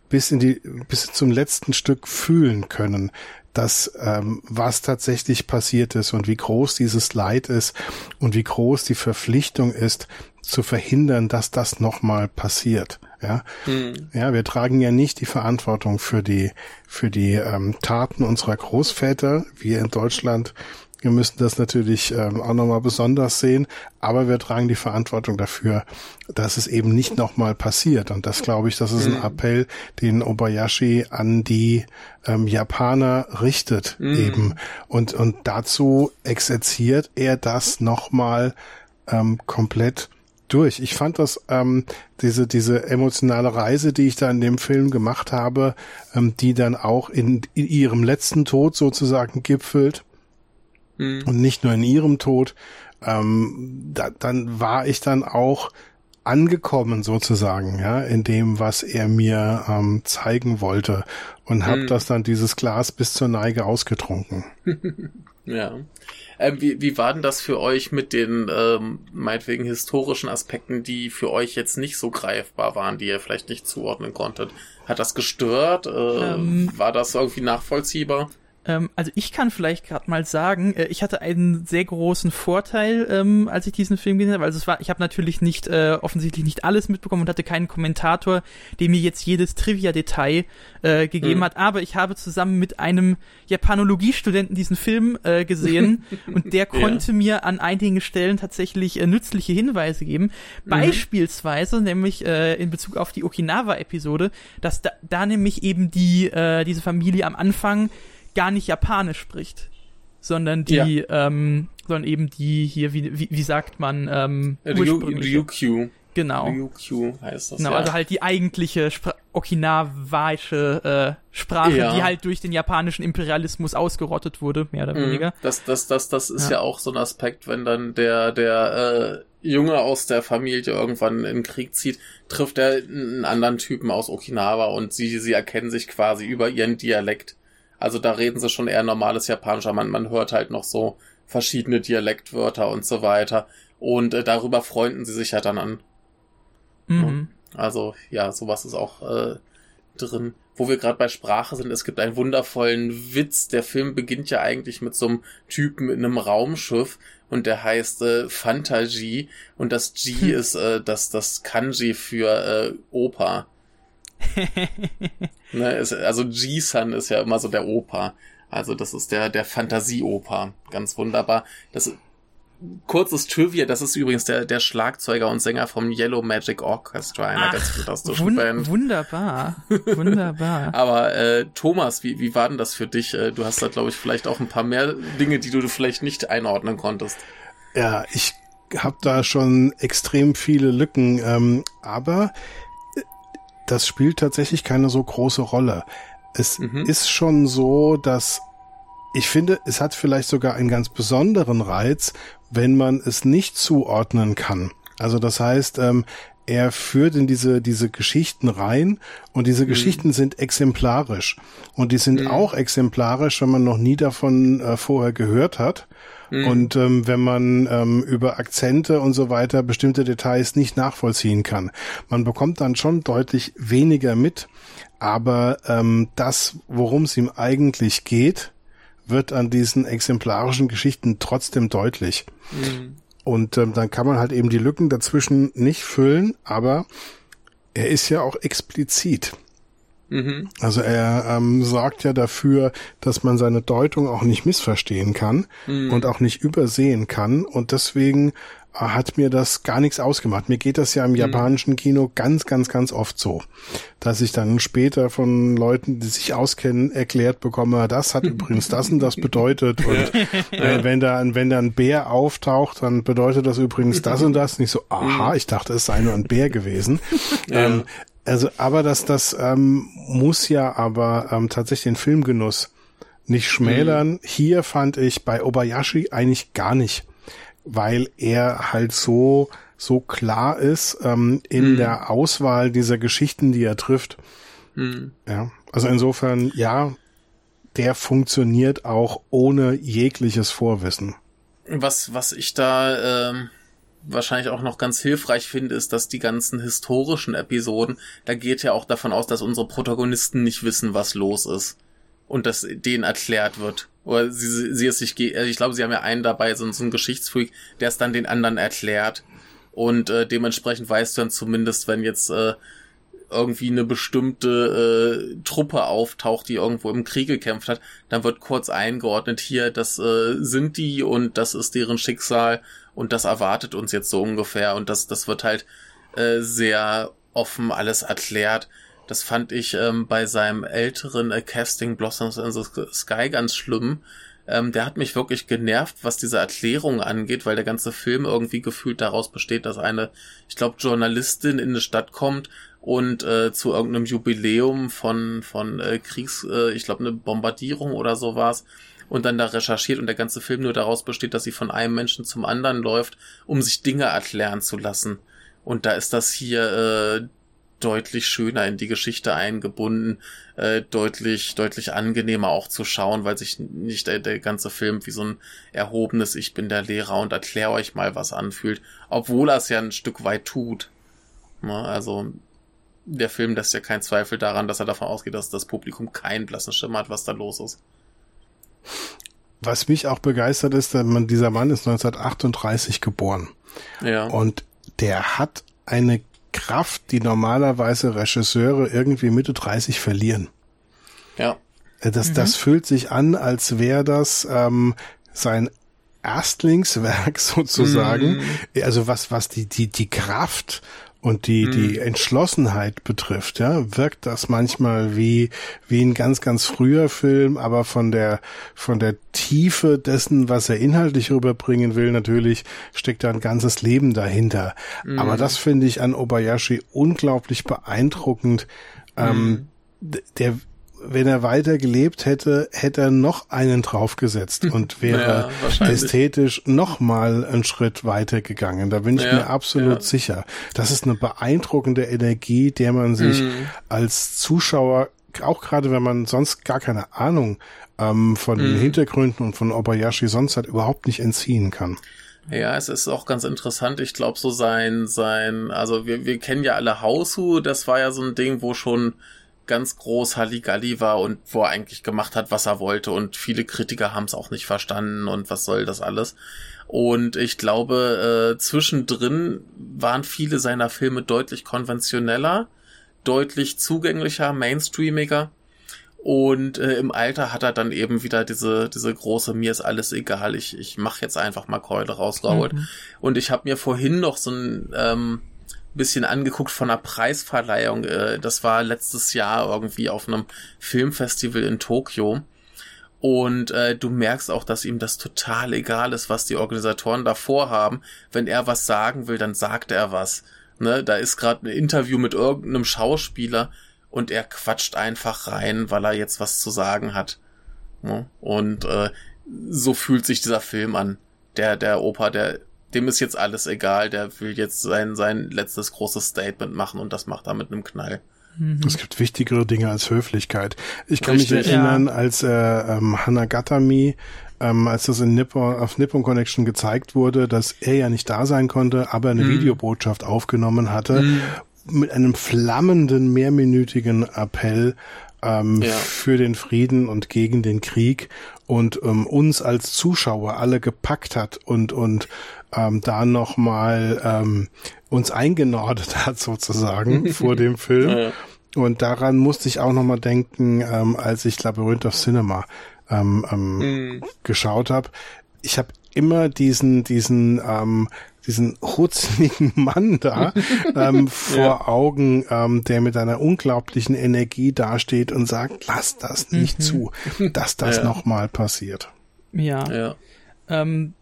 bis in die bis zum letzten Stück fühlen können dass ähm, was tatsächlich passiert ist und wie groß dieses Leid ist und wie groß die Verpflichtung ist, zu verhindern, dass das nochmal passiert. Ja, hm. ja, wir tragen ja nicht die Verantwortung für die für die ähm, Taten unserer Großväter. Wir in Deutschland, wir müssen das natürlich ähm, auch nochmal besonders sehen, aber wir tragen die Verantwortung dafür, dass es eben nicht nochmal passiert. Und das glaube ich, das ist ein hm. Appell, den Obayashi an die ähm, Japaner richtet hm. eben. Und und dazu exerziert er das nochmal ähm, komplett durch. Ich fand das, ähm, diese, diese emotionale Reise, die ich da in dem Film gemacht habe, ähm, die dann auch in, in ihrem letzten Tod sozusagen gipfelt mhm. und nicht nur in ihrem Tod, ähm, da, dann war ich dann auch angekommen sozusagen, ja, in dem, was er mir ähm, zeigen wollte und habe mhm. das dann dieses Glas bis zur Neige ausgetrunken. ja. Ähm, wie, wie war denn das für euch mit den ähm, meinetwegen historischen Aspekten, die für euch jetzt nicht so greifbar waren, die ihr vielleicht nicht zuordnen konntet? Hat das gestört? Äh, ähm, war das irgendwie nachvollziehbar? Ähm, also ich kann vielleicht gerade mal sagen, äh, ich hatte einen sehr großen Vorteil, ähm, als ich diesen Film gesehen habe. Also es war, ich habe natürlich nicht äh, offensichtlich nicht alles mitbekommen und hatte keinen Kommentator, der mir jetzt jedes Trivia-Detail äh, gegeben mhm. hat. Aber ich habe zusammen mit einem Japanologiestudenten diesen Film äh, gesehen und der konnte ja. mir an einigen Stellen tatsächlich äh, nützliche Hinweise geben. Mhm. Beispielsweise, nämlich äh, in Bezug auf die Okinawa-Episode, dass da, da nämlich eben die äh, diese Familie am Anfang gar nicht Japanisch spricht, sondern die, ja. ähm, sondern eben die hier, wie, wie, wie sagt man, ähm, Ryukyu. Genau. Ryukyu heißt das. Genau, ja. also halt die eigentliche Spra okinawaische äh, Sprache, ja. die halt durch den japanischen Imperialismus ausgerottet wurde, mehr oder mhm. weniger. Das, das, das, das ist ja. ja auch so ein Aspekt, wenn dann der, der äh, Junge aus der Familie irgendwann in den Krieg zieht, trifft er einen anderen Typen aus Okinawa und sie, sie erkennen sich quasi über ihren Dialekt. Also da reden sie schon eher normales Japanisch, aber man, man hört halt noch so verschiedene Dialektwörter und so weiter. Und äh, darüber freunden sie sich ja dann an. Mhm. Also ja, sowas ist auch äh, drin. Wo wir gerade bei Sprache sind, es gibt einen wundervollen Witz. Der Film beginnt ja eigentlich mit so einem Typen in einem Raumschiff und der heißt äh, Fantasie und das G hm. ist äh, das, das Kanji für äh, Opa. ne, ist, also G-Sun ist ja immer so der Opa. Also das ist der, der Fantasie-Opa. Ganz wunderbar. Das, kurzes Trivia, das ist übrigens der, der Schlagzeuger und Sänger vom Yellow Magic Orchestra, einer Ach, ganz fantastischen wun Band. Wunderbar, wunderbar. Aber äh, Thomas, wie, wie war denn das für dich? Äh, du hast da, glaube ich, vielleicht auch ein paar mehr Dinge, die du vielleicht nicht einordnen konntest. Ja, ich habe da schon extrem viele Lücken, ähm, aber das spielt tatsächlich keine so große Rolle. Es mhm. ist schon so, dass ich finde, es hat vielleicht sogar einen ganz besonderen Reiz, wenn man es nicht zuordnen kann. Also das heißt, ähm, er führt in diese, diese Geschichten rein und diese mhm. Geschichten sind exemplarisch. Und die sind mhm. auch exemplarisch, wenn man noch nie davon äh, vorher gehört hat. Mhm. Und ähm, wenn man ähm, über Akzente und so weiter bestimmte Details nicht nachvollziehen kann. Man bekommt dann schon deutlich weniger mit, aber ähm, das, worum es ihm eigentlich geht, wird an diesen exemplarischen Geschichten trotzdem deutlich. Mhm. Und ähm, dann kann man halt eben die Lücken dazwischen nicht füllen, aber er ist ja auch explizit. Mhm. Also er ähm, sorgt ja dafür, dass man seine Deutung auch nicht missverstehen kann mhm. und auch nicht übersehen kann. Und deswegen hat mir das gar nichts ausgemacht. Mir geht das ja im mhm. japanischen Kino ganz, ganz, ganz oft so, dass ich dann später von Leuten, die sich auskennen, erklärt bekomme, das hat übrigens das und das bedeutet. Und äh, wenn da, wenn da ein Bär auftaucht, dann bedeutet das übrigens das und das. Nicht so, aha, mhm. ich dachte, es sei nur ein Bär gewesen. Ähm, also, aber das, das ähm, muss ja aber ähm, tatsächlich den Filmgenuss nicht schmälern. Mhm. Hier fand ich bei Obayashi eigentlich gar nicht weil er halt so so klar ist ähm, in mhm. der Auswahl dieser Geschichten, die er trifft. Mhm. Ja, also insofern ja, der funktioniert auch ohne jegliches Vorwissen. Was was ich da ähm wahrscheinlich auch noch ganz hilfreich finde, ist, dass die ganzen historischen Episoden, da geht ja auch davon aus, dass unsere Protagonisten nicht wissen, was los ist. Und dass denen erklärt wird. Oder sie, sie es sich, also ich glaube, sie haben ja einen dabei, so, so ein Geschichtsfreak, der es dann den anderen erklärt. Und äh, dementsprechend weißt du dann zumindest, wenn jetzt äh, irgendwie eine bestimmte äh, Truppe auftaucht, die irgendwo im Krieg gekämpft hat, dann wird kurz eingeordnet, hier, das äh, sind die und das ist deren Schicksal und das erwartet uns jetzt so ungefähr. Und das, das wird halt äh, sehr offen alles erklärt. Das fand ich ähm, bei seinem älteren äh, Casting Blossoms in the Sky ganz schlimm. Ähm, der hat mich wirklich genervt, was diese Erklärung angeht, weil der ganze Film irgendwie gefühlt daraus besteht, dass eine, ich glaube, Journalistin in eine Stadt kommt und äh, zu irgendeinem Jubiläum von von äh, Kriegs, äh, ich glaube, eine Bombardierung oder so war's und dann da recherchiert und der ganze Film nur daraus besteht, dass sie von einem Menschen zum anderen läuft, um sich Dinge erklären zu lassen. Und da ist das hier äh, deutlich schöner in die Geschichte eingebunden, äh, deutlich, deutlich angenehmer auch zu schauen, weil sich nicht der, der ganze Film wie so ein erhobenes Ich bin der Lehrer und erkläre euch mal was anfühlt, obwohl er es ja ein Stück weit tut. Ja, also der Film lässt ja keinen Zweifel daran, dass er davon ausgeht, dass das Publikum keinen blassen Schimmer hat, was da los ist. Was mich auch begeistert ist, man, dieser Mann ist 1938 geboren. Ja. Und der hat eine Kraft, die normalerweise Regisseure irgendwie Mitte 30 verlieren. Ja. Äh, das, mhm. das fühlt sich an, als wäre das ähm, sein Erstlingswerk sozusagen. Mhm. Also was, was die, die, die Kraft und die, die mhm. Entschlossenheit betrifft, ja, wirkt das manchmal wie, wie ein ganz, ganz früher Film, aber von der, von der Tiefe dessen, was er inhaltlich rüberbringen will, natürlich steckt da ein ganzes Leben dahinter. Mhm. Aber das finde ich an Obayashi unglaublich beeindruckend. Ähm, mhm. der, wenn er weiter gelebt hätte, hätte er noch einen draufgesetzt und wäre ja, ästhetisch noch mal einen Schritt weiter gegangen. Da bin ich ja, mir absolut ja. sicher. Das ist eine beeindruckende Energie, der man sich mhm. als Zuschauer, auch gerade wenn man sonst gar keine Ahnung ähm, von mhm. den Hintergründen und von Obayashi sonst hat, überhaupt nicht entziehen kann. Ja, es ist auch ganz interessant. Ich glaube, so sein, sein, also wir, wir kennen ja alle Hausu, das war ja so ein Ding, wo schon ganz groß Halligalli war und wo er eigentlich gemacht hat, was er wollte und viele Kritiker haben es auch nicht verstanden und was soll das alles. Und ich glaube, äh, zwischendrin waren viele seiner Filme deutlich konventioneller, deutlich zugänglicher, mainstreamiger. Und äh, im Alter hat er dann eben wieder diese, diese große, mir ist alles egal, ich, ich mach jetzt einfach mal Keule rausgeholt. Mhm. Und ich habe mir vorhin noch so ein ähm, bisschen angeguckt von einer Preisverleihung. Äh, das war letztes Jahr irgendwie auf einem Filmfestival in Tokio. Und äh, du merkst auch, dass ihm das total egal ist, was die Organisatoren davor haben. Wenn er was sagen will, dann sagt er was. Ne? Da ist gerade ein Interview mit irgendeinem Schauspieler und er quatscht einfach rein, weil er jetzt was zu sagen hat. Ne? Und äh, so fühlt sich dieser Film an. Der, der Opa, der dem ist jetzt alles egal, der will jetzt sein, sein letztes großes Statement machen und das macht er mit einem Knall. Mhm. Es gibt wichtigere Dinge als Höflichkeit. Ich kann Richtig, mich erinnern, ja. als äh, ähm, Hanagatami, ähm, als das in Nippon, auf Nippon Connection gezeigt wurde, dass er ja nicht da sein konnte, aber eine mhm. Videobotschaft aufgenommen hatte, mhm. mit einem flammenden, mehrminütigen Appell ähm, ja. für den Frieden und gegen den Krieg und ähm, uns als Zuschauer alle gepackt hat und und ähm, da nochmal ähm, uns eingenordet hat sozusagen vor dem Film. Ja. Und daran musste ich auch nochmal denken, ähm, als ich Labyrinth of Cinema ähm, ähm, mhm. geschaut habe. Ich habe immer diesen, diesen, ähm, diesen hutzligen Mann da ähm, vor ja. Augen, ähm, der mit einer unglaublichen Energie dasteht und sagt, lass das nicht mhm. zu, dass das ja. nochmal passiert. Ja. ja. Ähm,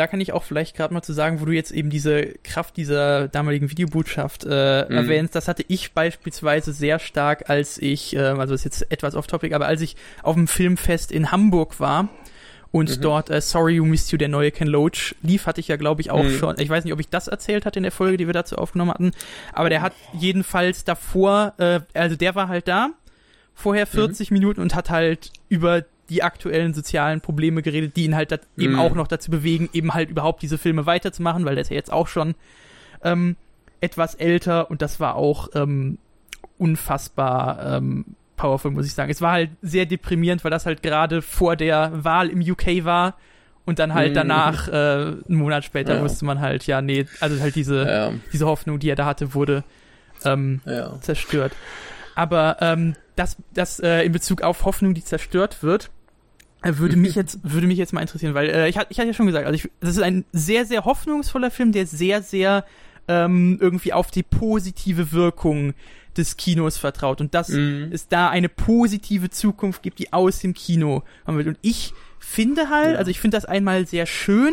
da kann ich auch vielleicht gerade mal zu sagen, wo du jetzt eben diese Kraft dieser damaligen Videobotschaft äh, mhm. erwähnst, das hatte ich beispielsweise sehr stark, als ich, äh, also ist jetzt etwas off-topic, aber als ich auf dem Filmfest in Hamburg war und mhm. dort äh, Sorry You Missed You, der neue Ken Loach, lief, hatte ich ja, glaube ich, auch mhm. schon. Ich weiß nicht, ob ich das erzählt hatte in der Folge, die wir dazu aufgenommen hatten, aber der hat jedenfalls davor, äh, also der war halt da, vorher 40 mhm. Minuten und hat halt über die aktuellen sozialen Probleme geredet, die ihn halt mm. eben mhm. auch noch dazu bewegen, eben halt überhaupt diese Filme weiterzumachen, weil der ist ja jetzt auch schon ähm, etwas älter und das war auch ähm, unfassbar ähm, powerful, muss ich sagen. Es war halt sehr deprimierend, weil das halt gerade vor der Wahl im UK war und dann halt mm. danach, äh, einen Monat später, ja. wusste man halt, ja, nee, also halt diese, ja. diese Hoffnung, die er da hatte, wurde ähm, ja. zerstört. Aber ähm, das, das äh, in Bezug auf Hoffnung, die zerstört wird, würde mich jetzt würde mich jetzt mal interessieren, weil äh, ich, ich hatte ja schon gesagt, also ich, das ist ein sehr sehr hoffnungsvoller Film, der sehr sehr ähm, irgendwie auf die positive Wirkung des Kinos vertraut und dass mhm. es da eine positive Zukunft gibt, die aus dem Kino kommen wird. Und ich finde halt, ja. also ich finde das einmal sehr schön,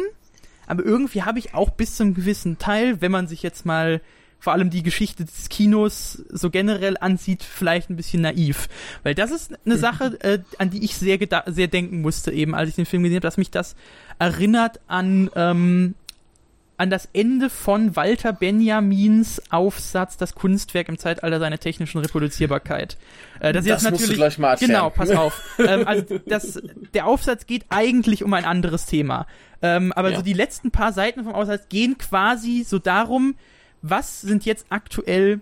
aber irgendwie habe ich auch bis zum gewissen Teil, wenn man sich jetzt mal vor allem die Geschichte des Kinos so generell ansieht, vielleicht ein bisschen naiv. Weil das ist eine mhm. Sache, äh, an die ich sehr, sehr denken musste, eben als ich den Film gesehen habe, dass mich das erinnert an, ähm, an das Ende von Walter Benjamins Aufsatz Das Kunstwerk im Zeitalter seiner technischen Reproduzierbarkeit. Äh, das, das musst du gleich mal erzählen. Genau, pass auf. ähm, also das, der Aufsatz geht eigentlich um ein anderes Thema. Ähm, aber ja. so die letzten paar Seiten vom Aufsatz gehen quasi so darum, was sind jetzt aktuell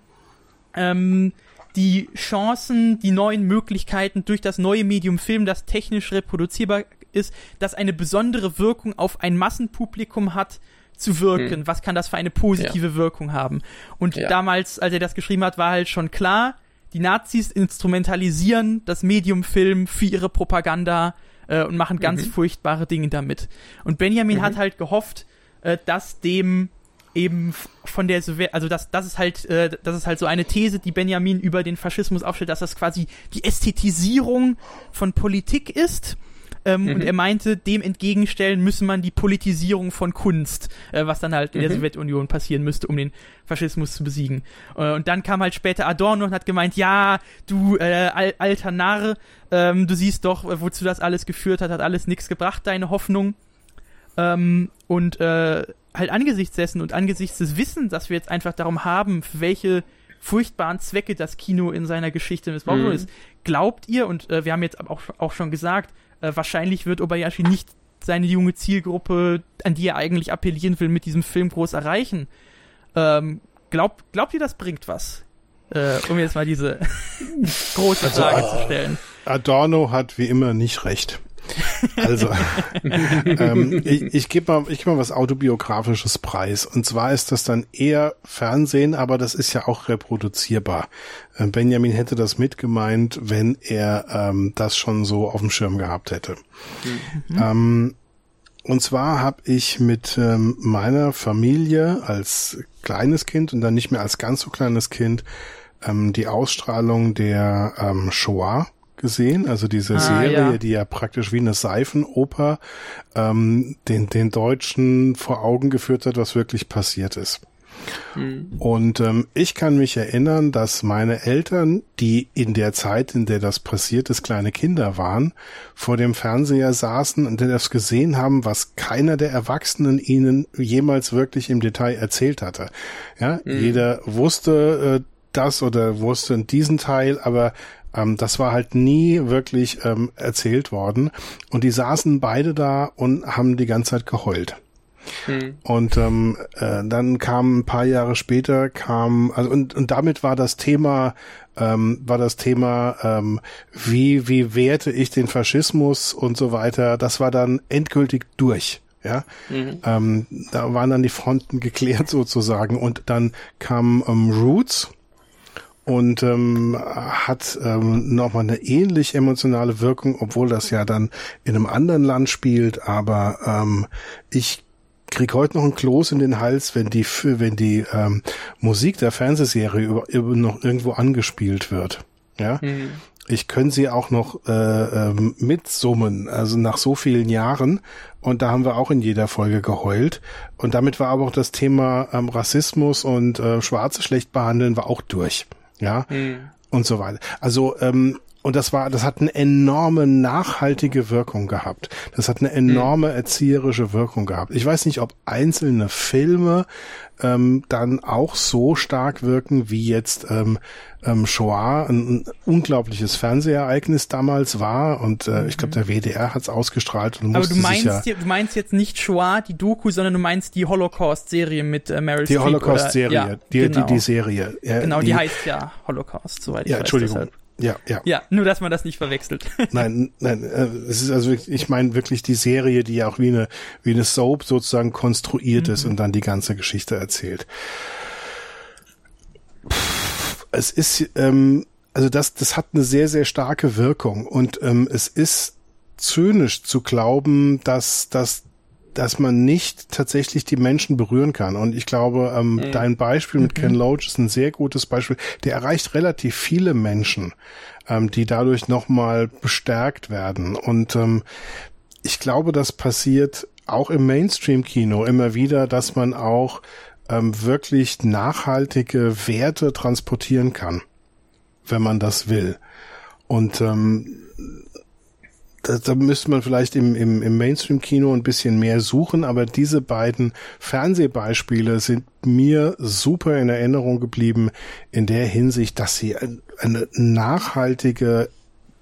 ähm, die Chancen, die neuen Möglichkeiten durch das neue Medium Film, das technisch reproduzierbar ist, das eine besondere Wirkung auf ein Massenpublikum hat, zu wirken. Hm. Was kann das für eine positive ja. Wirkung haben? Und ja. damals, als er das geschrieben hat, war halt schon klar, die Nazis instrumentalisieren das Medium Film für ihre Propaganda äh, und machen ganz mhm. furchtbare Dinge damit. Und Benjamin mhm. hat halt gehofft, äh, dass dem eben von der also das das ist halt äh, das ist halt so eine These, die Benjamin über den Faschismus aufstellt, dass das quasi die Ästhetisierung von Politik ist ähm, mhm. Und er meinte, dem entgegenstellen müsse man die Politisierung von Kunst, äh, was dann halt in der mhm. Sowjetunion passieren müsste, um den Faschismus zu besiegen. Äh, und dann kam halt später Adorno und hat gemeint, ja, du äh, al alter Narr, ähm, du siehst doch, wozu das alles geführt hat, hat alles nichts gebracht, deine Hoffnung. Ähm, und äh, halt angesichts dessen und angesichts des Wissens, dass wir jetzt einfach darum haben, für welche furchtbaren Zwecke das Kino in seiner Geschichte missbraucht mhm. ist, glaubt ihr, und äh, wir haben jetzt auch, auch schon gesagt, äh, wahrscheinlich wird Obayashi nicht seine junge Zielgruppe, an die er eigentlich appellieren will, mit diesem Film groß erreichen. Ähm, glaub, glaubt ihr, das bringt was? Äh, um jetzt mal diese große also, Frage also, zu stellen. Adorno hat wie immer nicht recht. Also, ähm, ich, ich gebe mal, ich geb mal was autobiografisches preis. Und zwar ist das dann eher Fernsehen, aber das ist ja auch reproduzierbar. Äh, Benjamin hätte das mitgemeint, wenn er ähm, das schon so auf dem Schirm gehabt hätte. Mhm. Ähm, und zwar habe ich mit ähm, meiner Familie als kleines Kind und dann nicht mehr als ganz so kleines Kind ähm, die Ausstrahlung der ähm, Shoah gesehen, also diese ah, Serie, ja. die ja praktisch wie eine Seifenoper ähm, den, den Deutschen vor Augen geführt hat, was wirklich passiert ist. Mhm. Und ähm, ich kann mich erinnern, dass meine Eltern, die in der Zeit, in der das passiert ist, kleine Kinder waren, vor dem Fernseher saßen und das gesehen haben, was keiner der Erwachsenen ihnen jemals wirklich im Detail erzählt hatte. Ja, mhm. jeder wusste äh, das oder wusste diesen Teil, aber ähm, das war halt nie wirklich ähm, erzählt worden. Und die saßen beide da und haben die ganze Zeit geheult. Hm. Und ähm, äh, dann kam ein paar Jahre später kam also und und damit war das Thema ähm, war das Thema ähm, wie wie werte ich den Faschismus und so weiter. Das war dann endgültig durch. Ja, mhm. ähm, da waren dann die Fronten geklärt sozusagen und dann kam ähm, Roots und ähm, hat ähm, nochmal eine ähnlich emotionale Wirkung, obwohl das ja dann in einem anderen Land spielt. Aber ähm, ich krieg heute noch ein Kloß in den Hals, wenn die wenn die ähm, Musik der Fernsehserie über, über noch irgendwo angespielt wird. Ja. Mhm. Ich könnte sie auch noch äh, ähm, mitsummen, also nach so vielen Jahren. Und da haben wir auch in jeder Folge geheult. Und damit war aber auch das Thema ähm, Rassismus und äh, Schwarze schlecht behandeln war auch durch ja, mhm. und so weiter. Also ähm, und das war, das hat eine enorme nachhaltige Wirkung gehabt. Das hat eine enorme erzieherische Wirkung gehabt. Ich weiß nicht, ob einzelne Filme ähm, dann auch so stark wirken wie jetzt ähm, ähm, Shoah, ein, ein unglaubliches Fernsehereignis damals war und äh, ich glaube der WDR hat es ausgestrahlt und Aber du meinst, ja, du meinst jetzt nicht Shoah, die Doku, sondern du meinst die Holocaust-Serie mit äh, Meryl Die Holocaust-Serie, ja, die, genau. die, die Serie. Ja, genau, die, die, heißt ja Holocaust, soweit ich ja, weiß. Entschuldigung. Ja, ja. Ja, nur dass man das nicht verwechselt. nein, nein, äh, es ist also wirklich, ich meine wirklich die Serie, die ja auch wie eine wie eine Soap sozusagen konstruiert mhm. ist und dann die ganze Geschichte erzählt. Es ist ähm, also das das hat eine sehr sehr starke Wirkung und ähm, es ist zynisch zu glauben, dass dass dass man nicht tatsächlich die Menschen berühren kann. Und ich glaube, ähm, mhm. dein Beispiel mit mhm. Ken Loach ist ein sehr gutes Beispiel. Der erreicht relativ viele Menschen, ähm, die dadurch nochmal bestärkt werden. Und ähm, ich glaube, das passiert auch im Mainstream-Kino immer wieder, dass man auch ähm, wirklich nachhaltige Werte transportieren kann, wenn man das will. Und ähm, da, da müsste man vielleicht im, im, im Mainstream-Kino ein bisschen mehr suchen, aber diese beiden Fernsehbeispiele sind mir super in Erinnerung geblieben in der Hinsicht, dass sie eine nachhaltige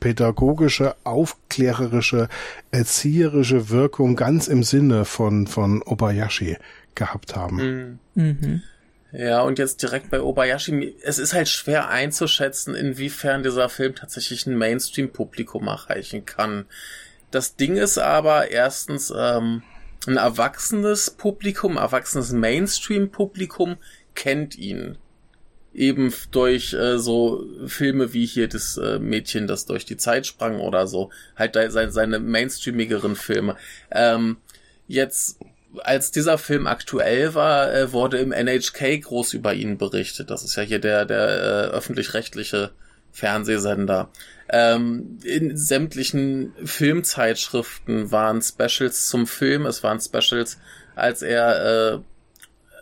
pädagogische, aufklärerische, erzieherische Wirkung ganz im Sinne von, von Obayashi gehabt haben. Mhm. mhm. Ja, und jetzt direkt bei Obayashi, es ist halt schwer einzuschätzen, inwiefern dieser Film tatsächlich ein Mainstream-Publikum erreichen kann. Das Ding ist aber erstens ähm, ein erwachsenes Publikum, erwachsenes Mainstream-Publikum kennt ihn eben durch äh, so Filme wie hier das äh, Mädchen, das durch die Zeit sprang oder so, halt seine, seine mainstreamigeren Filme. Ähm, jetzt, als dieser Film aktuell war, äh, wurde im NHK groß über ihn berichtet. Das ist ja hier der, der äh, öffentlich-rechtliche Fernsehsender. Ähm, in sämtlichen Filmzeitschriften waren Specials zum Film, es waren Specials, als er äh,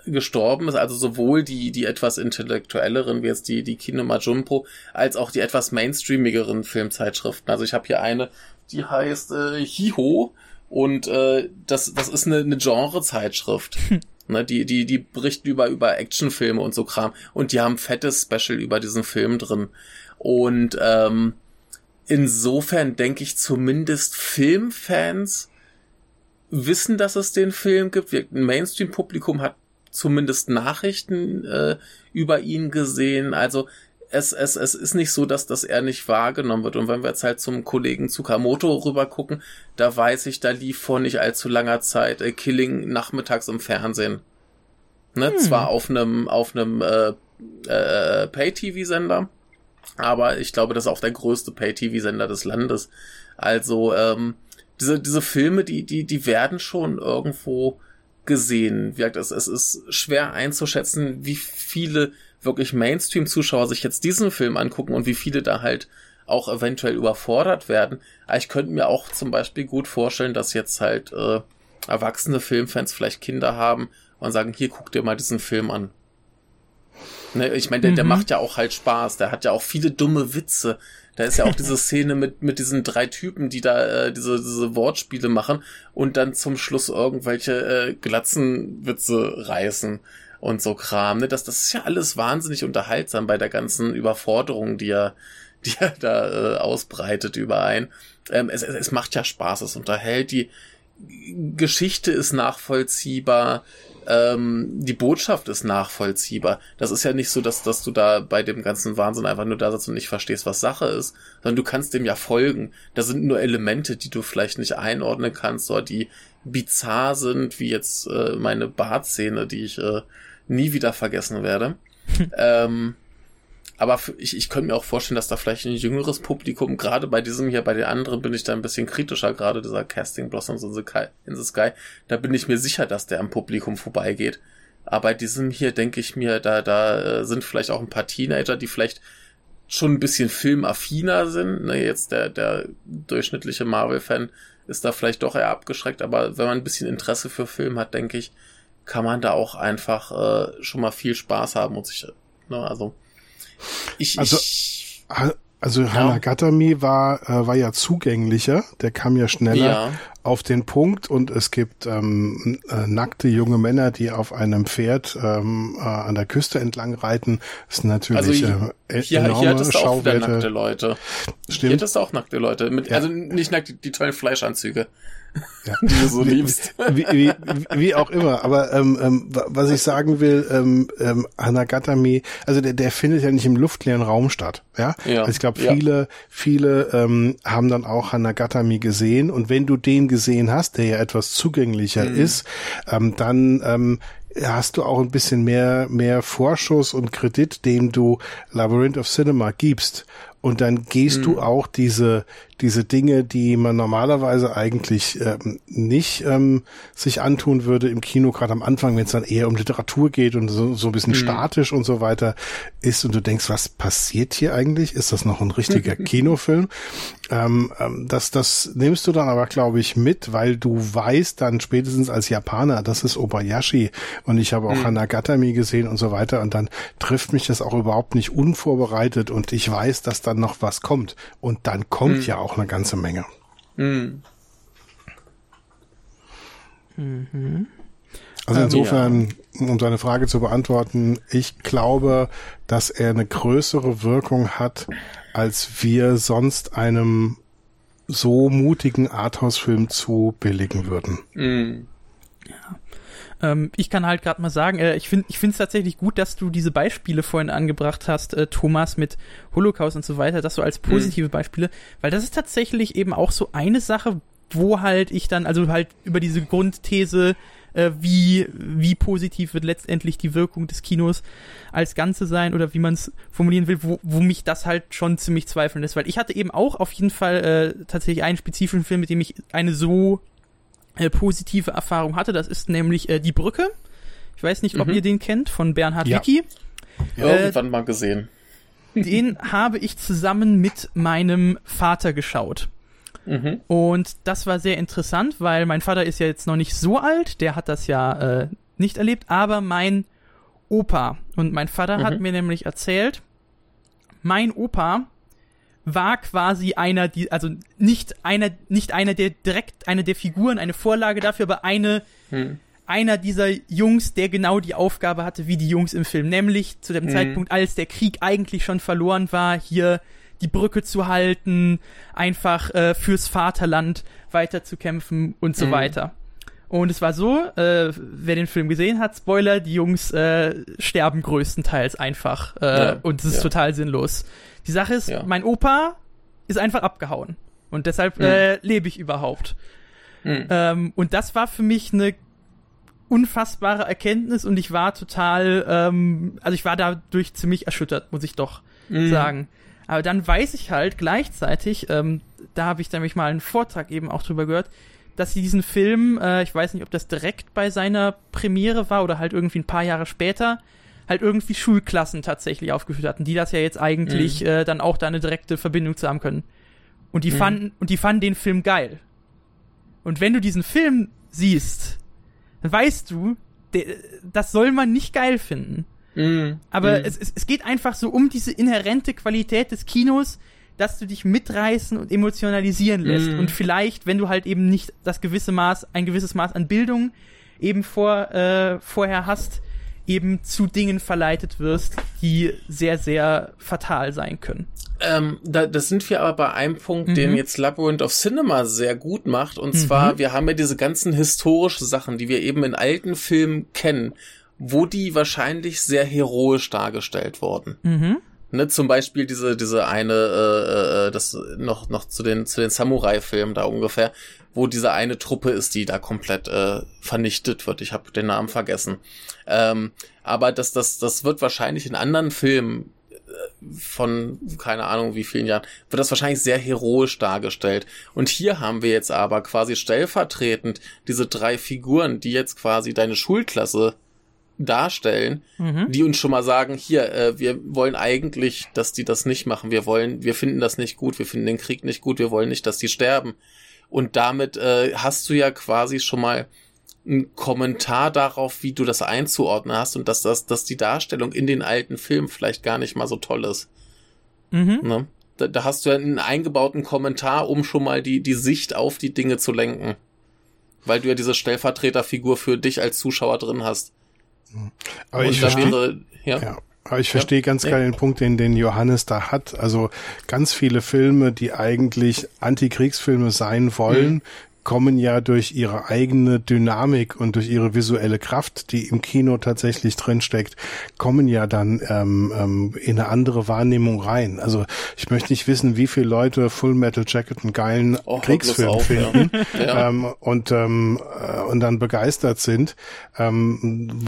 gestorben ist, also sowohl die, die etwas intellektuelleren, wie jetzt die, die Kino Majumpo, als auch die etwas mainstreamigeren Filmzeitschriften. Also ich habe hier eine, die heißt äh, Hiho und äh, das, das ist eine, eine Genre-Zeitschrift. Ne, die, die, die berichten über, über Actionfilme und so Kram. Und die haben fettes Special über diesen Film drin. Und ähm, insofern denke ich zumindest Filmfans wissen, dass es den Film gibt. Ein Mainstream-Publikum hat zumindest Nachrichten äh, über ihn gesehen. Also es, es, es ist nicht so, dass, dass er nicht wahrgenommen wird. Und wenn wir jetzt halt zum Kollegen Tsukamoto rüber gucken, da weiß ich, da lief vor nicht allzu langer Zeit äh, Killing nachmittags im Fernsehen. Ne? Hm. Zwar auf einem auf einem äh, äh, Pay-TV-Sender, aber ich glaube, das ist auch der größte Pay-TV-Sender des Landes. Also ähm, diese, diese Filme, die, die, die werden schon irgendwo gesehen. Wie gesagt, es, es ist schwer einzuschätzen, wie viele wirklich Mainstream-Zuschauer sich jetzt diesen Film angucken und wie viele da halt auch eventuell überfordert werden. Aber ich könnte mir auch zum Beispiel gut vorstellen, dass jetzt halt äh, erwachsene Filmfans vielleicht Kinder haben und sagen, hier guck dir mal diesen Film an. Ne, ich meine, der, mhm. der macht ja auch halt Spaß, der hat ja auch viele dumme Witze. Da ist ja auch diese Szene mit, mit diesen drei Typen, die da äh, diese, diese Wortspiele machen und dann zum Schluss irgendwelche äh, Glatzenwitze reißen und so Kram. Ne? Das, das ist ja alles wahnsinnig unterhaltsam bei der ganzen Überforderung, die er, die er da äh, ausbreitet über ein. Ähm, es, es, es macht ja Spaß, es unterhält, die Geschichte ist nachvollziehbar, ähm, die Botschaft ist nachvollziehbar. Das ist ja nicht so, dass, dass du da bei dem ganzen Wahnsinn einfach nur da sitzt und nicht verstehst, was Sache ist, sondern du kannst dem ja folgen. Da sind nur Elemente, die du vielleicht nicht einordnen kannst oder die bizarr sind, wie jetzt äh, meine Bartszene, die ich äh, nie wieder vergessen werde. ähm, aber ich, ich könnte mir auch vorstellen, dass da vielleicht ein jüngeres Publikum, gerade bei diesem hier, bei den anderen bin ich da ein bisschen kritischer, gerade dieser Casting Blossoms in the, Sky, in the Sky, da bin ich mir sicher, dass der am Publikum vorbeigeht. Aber bei diesem hier denke ich mir, da, da äh, sind vielleicht auch ein paar Teenager, die vielleicht schon ein bisschen filmaffiner sind. Ne, jetzt der, der durchschnittliche Marvel-Fan ist da vielleicht doch eher abgeschreckt, aber wenn man ein bisschen Interesse für Film hat, denke ich, kann man da auch einfach äh, schon mal viel Spaß haben und sich, ne, also ich, also, ich, also ja. Hanagatami war, äh, war ja zugänglicher, der kam ja schneller ja. auf den Punkt und es gibt ähm, äh, nackte junge Männer, die auf einem Pferd ähm, äh, an der Küste entlang reiten. Das ist natürlich also, äh, hier, enorme hier hattest du auch wieder nackte Leute. Stimmt. Hier hattest du auch nackte Leute. Mit, ja. Also nicht nackt, die, die tollen Fleischanzüge ja. die du so liebst. Wie, wie, wie auch immer. Aber ähm, ähm, was ich sagen will, ähm, ähm, Hanagatami, also der, der findet ja nicht im luftleeren Raum statt. Ja. ja. Also ich glaube, viele, ja. viele ähm, haben dann auch Hanagatami gesehen. Und wenn du den gesehen hast, der ja etwas zugänglicher mhm. ist, ähm, dann ähm, hast du auch ein bisschen mehr, mehr Vorschuss und Kredit, dem du Labyrinth of Cinema gibst. Und dann gehst mhm. du auch diese, diese Dinge, die man normalerweise eigentlich ähm, nicht ähm, sich antun würde im Kino, gerade am Anfang, wenn es dann eher um Literatur geht und so, so ein bisschen mhm. statisch und so weiter ist und du denkst, was passiert hier eigentlich? Ist das noch ein richtiger Kinofilm? Ähm, ähm, das, das nimmst du dann aber, glaube ich, mit, weil du weißt dann spätestens als Japaner, das ist Obayashi und ich habe auch mhm. Hanagatami gesehen und so weiter und dann trifft mich das auch überhaupt nicht unvorbereitet und ich weiß, dass dann noch was kommt und dann kommt mhm. ja auch eine ganze Menge. Mhm. Mhm. Also insofern, ja. um deine Frage zu beantworten, ich glaube, dass er eine größere Wirkung hat, als wir sonst einem so mutigen Arthouse-Film zu billigen würden. Mhm. Ja. Ähm, ich kann halt gerade mal sagen, äh, ich finde es tatsächlich gut, dass du diese Beispiele vorhin angebracht hast, äh, Thomas, mit Holocaust und so weiter, das so als positive mhm. Beispiele, weil das ist tatsächlich eben auch so eine Sache, wo halt ich dann, also halt über diese Grundthese, äh, wie, wie positiv wird letztendlich die Wirkung des Kinos als Ganze sein oder wie man es formulieren will, wo, wo mich das halt schon ziemlich zweifeln lässt. Weil ich hatte eben auch auf jeden Fall äh, tatsächlich einen spezifischen Film, mit dem ich eine so äh, positive Erfahrung hatte. Das ist nämlich äh, Die Brücke. Ich weiß nicht, ob mhm. ihr den kennt, von Bernhard ja. Wicki. Ja, äh, irgendwann mal gesehen. Den habe ich zusammen mit meinem Vater geschaut. Mhm. Und das war sehr interessant, weil mein Vater ist ja jetzt noch nicht so alt, der hat das ja äh, nicht erlebt, aber mein Opa und mein Vater mhm. hat mir nämlich erzählt, mein Opa war quasi einer, die, also nicht einer, nicht einer der direkt eine der Figuren, eine Vorlage dafür, aber eine, mhm. einer dieser Jungs, der genau die Aufgabe hatte wie die Jungs im Film, nämlich zu dem mhm. Zeitpunkt, als der Krieg eigentlich schon verloren war, hier die Brücke zu halten, einfach äh, fürs Vaterland weiterzukämpfen und so mhm. weiter. Und es war so, äh, wer den Film gesehen hat, Spoiler, die Jungs äh, sterben größtenteils einfach äh, ja, und es ist ja. total sinnlos. Die Sache ist, ja. mein Opa ist einfach abgehauen und deshalb mhm. äh, lebe ich überhaupt. Mhm. Ähm, und das war für mich eine unfassbare Erkenntnis und ich war total, ähm, also ich war dadurch ziemlich erschüttert, muss ich doch mhm. sagen. Aber dann weiß ich halt gleichzeitig, ähm, da habe ich nämlich mal einen Vortrag eben auch drüber gehört, dass sie diesen Film, äh, ich weiß nicht, ob das direkt bei seiner Premiere war oder halt irgendwie ein paar Jahre später, halt irgendwie Schulklassen tatsächlich aufgeführt hatten, die das ja jetzt eigentlich mhm. äh, dann auch da eine direkte Verbindung zu haben können. Und die mhm. fanden, und die fanden den Film geil. Und wenn du diesen Film siehst, dann weißt du, de, das soll man nicht geil finden. Mm, Aber. Es, es, es geht einfach so um diese inhärente Qualität des Kinos, dass du dich mitreißen und emotionalisieren lässt. Mm. Und vielleicht, wenn du halt eben nicht das gewisse Maß, ein gewisses Maß an Bildung eben vor, äh, vorher hast, eben zu Dingen verleitet wirst, die sehr, sehr fatal sein können. Ähm, da, das sind wir aber bei einem Punkt, mhm. den jetzt Labyrinth of Cinema sehr gut macht. Und mhm. zwar, wir haben ja diese ganzen historischen Sachen, die wir eben in alten Filmen kennen wo die wahrscheinlich sehr heroisch dargestellt wurden. Mhm. Ne, zum Beispiel diese, diese eine, äh, äh, das noch, noch zu den, zu den Samurai-Filmen da ungefähr, wo diese eine Truppe ist, die da komplett äh, vernichtet wird. Ich habe den Namen vergessen. Ähm, aber das, das, das wird wahrscheinlich in anderen Filmen äh, von keine Ahnung wie vielen Jahren, wird das wahrscheinlich sehr heroisch dargestellt. Und hier haben wir jetzt aber quasi stellvertretend diese drei Figuren, die jetzt quasi deine Schulklasse darstellen, mhm. die uns schon mal sagen, hier, äh, wir wollen eigentlich, dass die das nicht machen. Wir wollen, wir finden das nicht gut, wir finden den Krieg nicht gut, wir wollen nicht, dass die sterben. Und damit äh, hast du ja quasi schon mal einen Kommentar darauf, wie du das einzuordnen hast und dass das, dass die Darstellung in den alten Filmen vielleicht gar nicht mal so toll ist. Mhm. Ne? Da, da hast du ja einen eingebauten Kommentar, um schon mal die, die Sicht auf die Dinge zu lenken. Weil du ja diese Stellvertreterfigur für dich als Zuschauer drin hast. Aber ich verstehe, ja. ja. Aber ich verstehe ja. ganz klar den Punkt, den, den Johannes da hat. Also ganz viele Filme, die eigentlich Antikriegsfilme sein wollen, mhm kommen ja durch ihre eigene Dynamik und durch ihre visuelle Kraft, die im Kino tatsächlich drinsteckt, kommen ja dann ähm, ähm, in eine andere Wahrnehmung rein. Also ich möchte nicht wissen, wie viele Leute Full Metal Jacket einen geilen oh, Kriegsfilm auf, finden ja. ähm, und, ähm, äh, und dann begeistert sind. Ähm,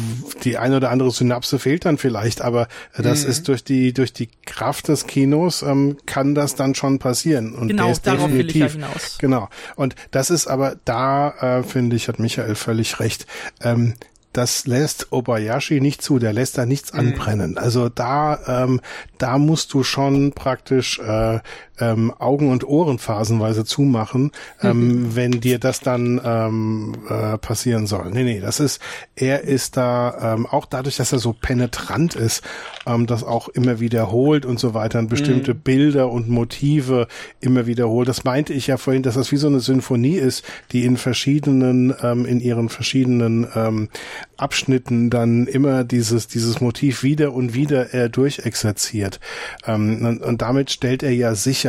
die eine oder andere Synapse fehlt dann vielleicht, aber das mhm. ist durch die durch die Kraft des Kinos ähm, kann das dann schon passieren. Und genau, der ist definitiv, will ich ja hinaus. Genau. Und das ist ist aber da, äh, finde ich, hat Michael völlig recht. Ähm, das lässt Obayashi nicht zu, der lässt da nichts mhm. anbrennen. Also da, ähm, da musst du schon praktisch äh, ähm, Augen und Ohren phasenweise zumachen, ähm, mhm. wenn dir das dann ähm, äh, passieren soll. Nee, nee, das ist, er ist da, ähm, auch dadurch, dass er so penetrant ist, ähm, das auch immer wiederholt und so weiter, und bestimmte mhm. Bilder und Motive immer wiederholt. Das meinte ich ja vorhin, dass das wie so eine Symphonie ist, die in verschiedenen, ähm, in ihren verschiedenen ähm, Abschnitten dann immer dieses, dieses Motiv wieder und wieder äh, durchexerziert. Ähm, und, und damit stellt er ja sicher,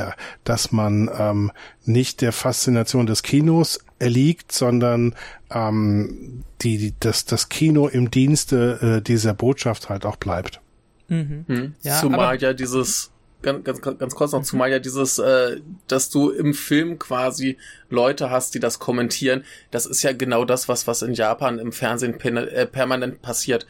dass man ähm, nicht der Faszination des Kinos erliegt, sondern ähm, die, die, das, das Kino im Dienste äh, dieser Botschaft halt auch bleibt. Mhm. Hm. Ja, Zumal ja dieses ganz, ganz, ganz kurz noch, mhm. zumal ja dieses, äh, dass du im Film quasi Leute hast, die das kommentieren, das ist ja genau das, was, was in Japan im Fernsehen äh, permanent passiert.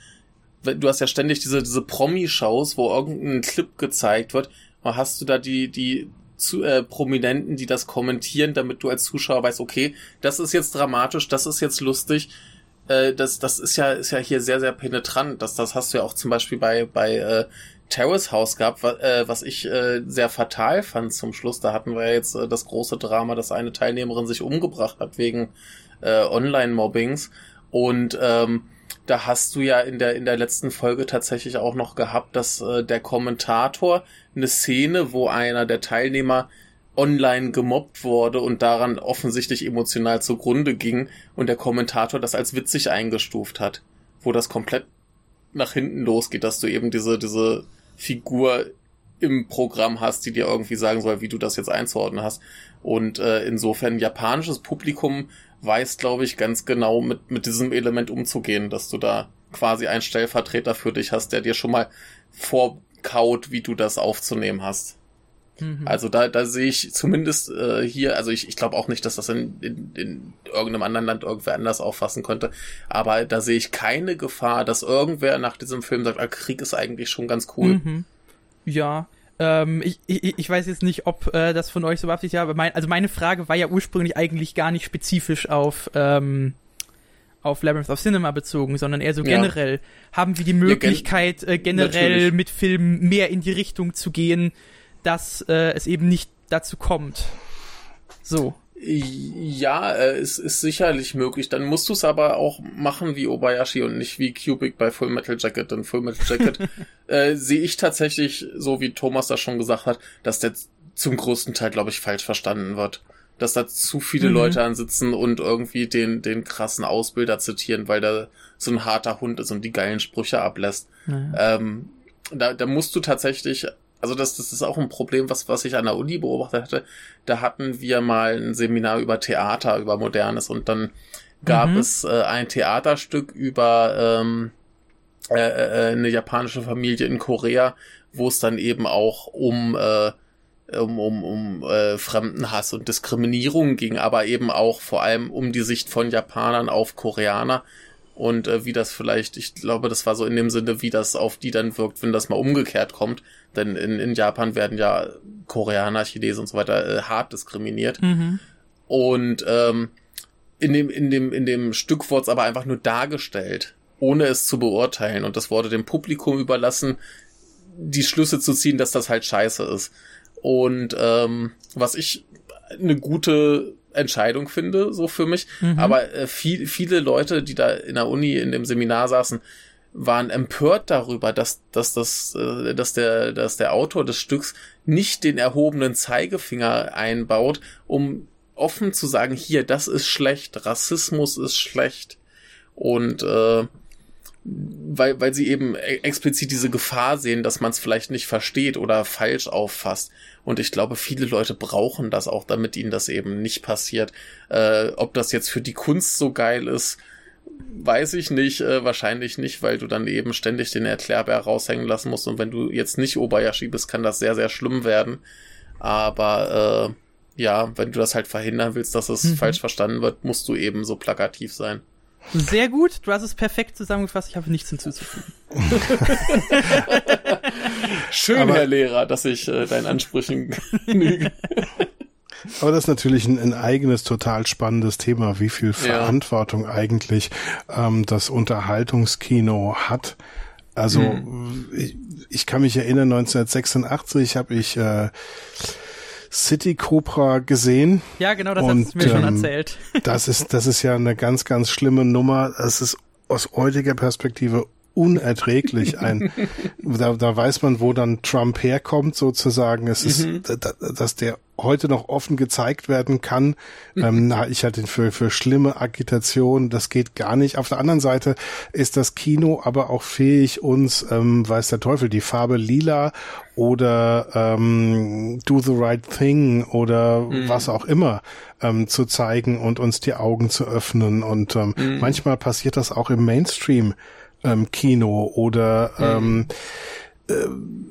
Du hast ja ständig diese, diese Promi-Shows, wo irgendein Clip gezeigt wird, hast du da die, die zu, äh, Prominenten, die das kommentieren, damit du als Zuschauer weißt, okay, das ist jetzt dramatisch, das ist jetzt lustig, äh, das, das ist ja, ist ja hier sehr, sehr penetrant. Das, das hast du ja auch zum Beispiel bei, bei äh, Terrace House gehabt, wa, äh, was ich äh, sehr fatal fand zum Schluss. Da hatten wir jetzt äh, das große Drama, dass eine Teilnehmerin sich umgebracht hat wegen äh, Online-Mobbings. Und ähm, da hast du ja in der, in der letzten Folge tatsächlich auch noch gehabt, dass äh, der Kommentator eine Szene, wo einer der Teilnehmer online gemobbt wurde und daran offensichtlich emotional zugrunde ging und der Kommentator das als witzig eingestuft hat, wo das komplett nach hinten losgeht, dass du eben diese, diese Figur im Programm hast, die dir irgendwie sagen soll, wie du das jetzt einzuordnen hast. Und äh, insofern japanisches Publikum weiß, glaube ich, ganz genau mit, mit diesem Element umzugehen, dass du da quasi einen Stellvertreter für dich hast, der dir schon mal vorkaut, wie du das aufzunehmen hast. Mhm. Also da, da sehe ich zumindest äh, hier, also ich, ich glaube auch nicht, dass das in, in, in irgendeinem anderen Land irgendwer anders auffassen könnte, aber da sehe ich keine Gefahr, dass irgendwer nach diesem Film sagt, ah, Krieg ist eigentlich schon ganz cool. Mhm. Ja, ähm, ich, ich, ich weiß jetzt nicht, ob äh, das von euch so beabsichtigt war, aber mein, also meine Frage war ja ursprünglich eigentlich gar nicht spezifisch auf ähm, auf Labyrinth of Cinema bezogen, sondern eher so generell. Ja. Haben wir die Möglichkeit, ja, gen äh, generell natürlich. mit Filmen mehr in die Richtung zu gehen, dass äh, es eben nicht dazu kommt. So. Ja, äh, es ist sicherlich möglich. Dann musst du es aber auch machen wie Obayashi und nicht wie Cubic bei Full Metal Jacket. Denn Full Metal Jacket äh, sehe ich tatsächlich, so wie Thomas das schon gesagt hat, dass der zum größten Teil, glaube ich, falsch verstanden wird. Dass da zu viele mhm. Leute ansitzen und irgendwie den, den krassen Ausbilder zitieren, weil der so ein harter Hund ist und die geilen Sprüche ablässt. Mhm. Ähm, da, da musst du tatsächlich also das, das ist auch ein Problem, was, was ich an der Uni beobachtet hatte. Da hatten wir mal ein Seminar über Theater, über Modernes und dann gab mhm. es äh, ein Theaterstück über ähm, äh, äh, eine japanische Familie in Korea, wo es dann eben auch um äh, um, um, um äh, Fremdenhass und Diskriminierung ging, aber eben auch vor allem um die Sicht von Japanern auf Koreaner und äh, wie das vielleicht, ich glaube, das war so in dem Sinne, wie das auf die dann wirkt, wenn das mal umgekehrt kommt. Denn in, in Japan werden ja Koreaner, Chinesen und so weiter äh, hart diskriminiert. Mhm. Und ähm, in dem, in dem, in dem Stück wurde es aber einfach nur dargestellt, ohne es zu beurteilen. Und das wurde dem Publikum überlassen, die Schlüsse zu ziehen, dass das halt scheiße ist. Und ähm, was ich eine gute Entscheidung finde, so für mich. Mhm. Aber äh, viel, viele Leute, die da in der Uni in dem Seminar saßen, waren empört darüber, dass, dass, das, äh, dass, der, dass der Autor des Stücks nicht den erhobenen Zeigefinger einbaut, um offen zu sagen, hier, das ist schlecht, Rassismus ist schlecht. Und äh, weil, weil sie eben e-, explizit diese Gefahr sehen, dass man es vielleicht nicht versteht oder falsch auffasst. Und ich glaube, viele Leute brauchen das auch, damit ihnen das eben nicht passiert. Äh, ob das jetzt für die Kunst so geil ist, weiß ich nicht. Äh, wahrscheinlich nicht, weil du dann eben ständig den Erklärbär raushängen lassen musst. Und wenn du jetzt nicht Obayashi bist, kann das sehr, sehr schlimm werden. Aber äh, ja, wenn du das halt verhindern willst, dass es mhm. falsch verstanden wird, musst du eben so plakativ sein. Sehr gut, du hast es perfekt zusammengefasst, ich habe nichts hinzuzufügen. Schön, Aber, Herr Lehrer, dass ich äh, deinen Ansprüchen genüge. Aber das ist natürlich ein, ein, eigenes, total spannendes Thema, wie viel Verantwortung ja. eigentlich ähm, das Unterhaltungskino hat. Also hm. ich, ich kann mich erinnern, 1986 habe ich äh, City Cobra gesehen. Ja, genau, das hast du mir ähm, schon erzählt. das ist, das ist ja eine ganz, ganz schlimme Nummer. Es ist aus heutiger Perspektive unerträglich. Ein, da, da weiß man, wo dann Trump herkommt, sozusagen. Es ist, mhm. dass der heute noch offen gezeigt werden kann. Ähm, na, ich hatte ihn für, für schlimme Agitation. Das geht gar nicht. Auf der anderen Seite ist das Kino aber auch fähig, uns, ähm, weiß der Teufel, die Farbe lila oder ähm, Do the Right Thing oder mhm. was auch immer ähm, zu zeigen und uns die Augen zu öffnen. Und ähm, mhm. manchmal passiert das auch im Mainstream ähm, Kino oder mhm. ähm, äh,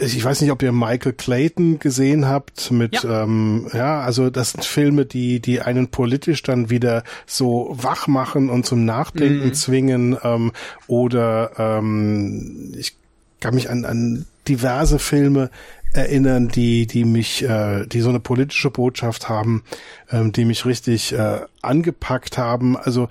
ich weiß nicht, ob ihr Michael Clayton gesehen habt mit, ja, ähm, ja also das sind Filme, die, die einen politisch dann wieder so wach machen und zum Nachdenken mhm. zwingen ähm, oder ähm, ich kann mich an, an diverse Filme erinnern, die, die mich, äh, die so eine politische Botschaft haben, ähm, die mich richtig äh, angepackt haben. Also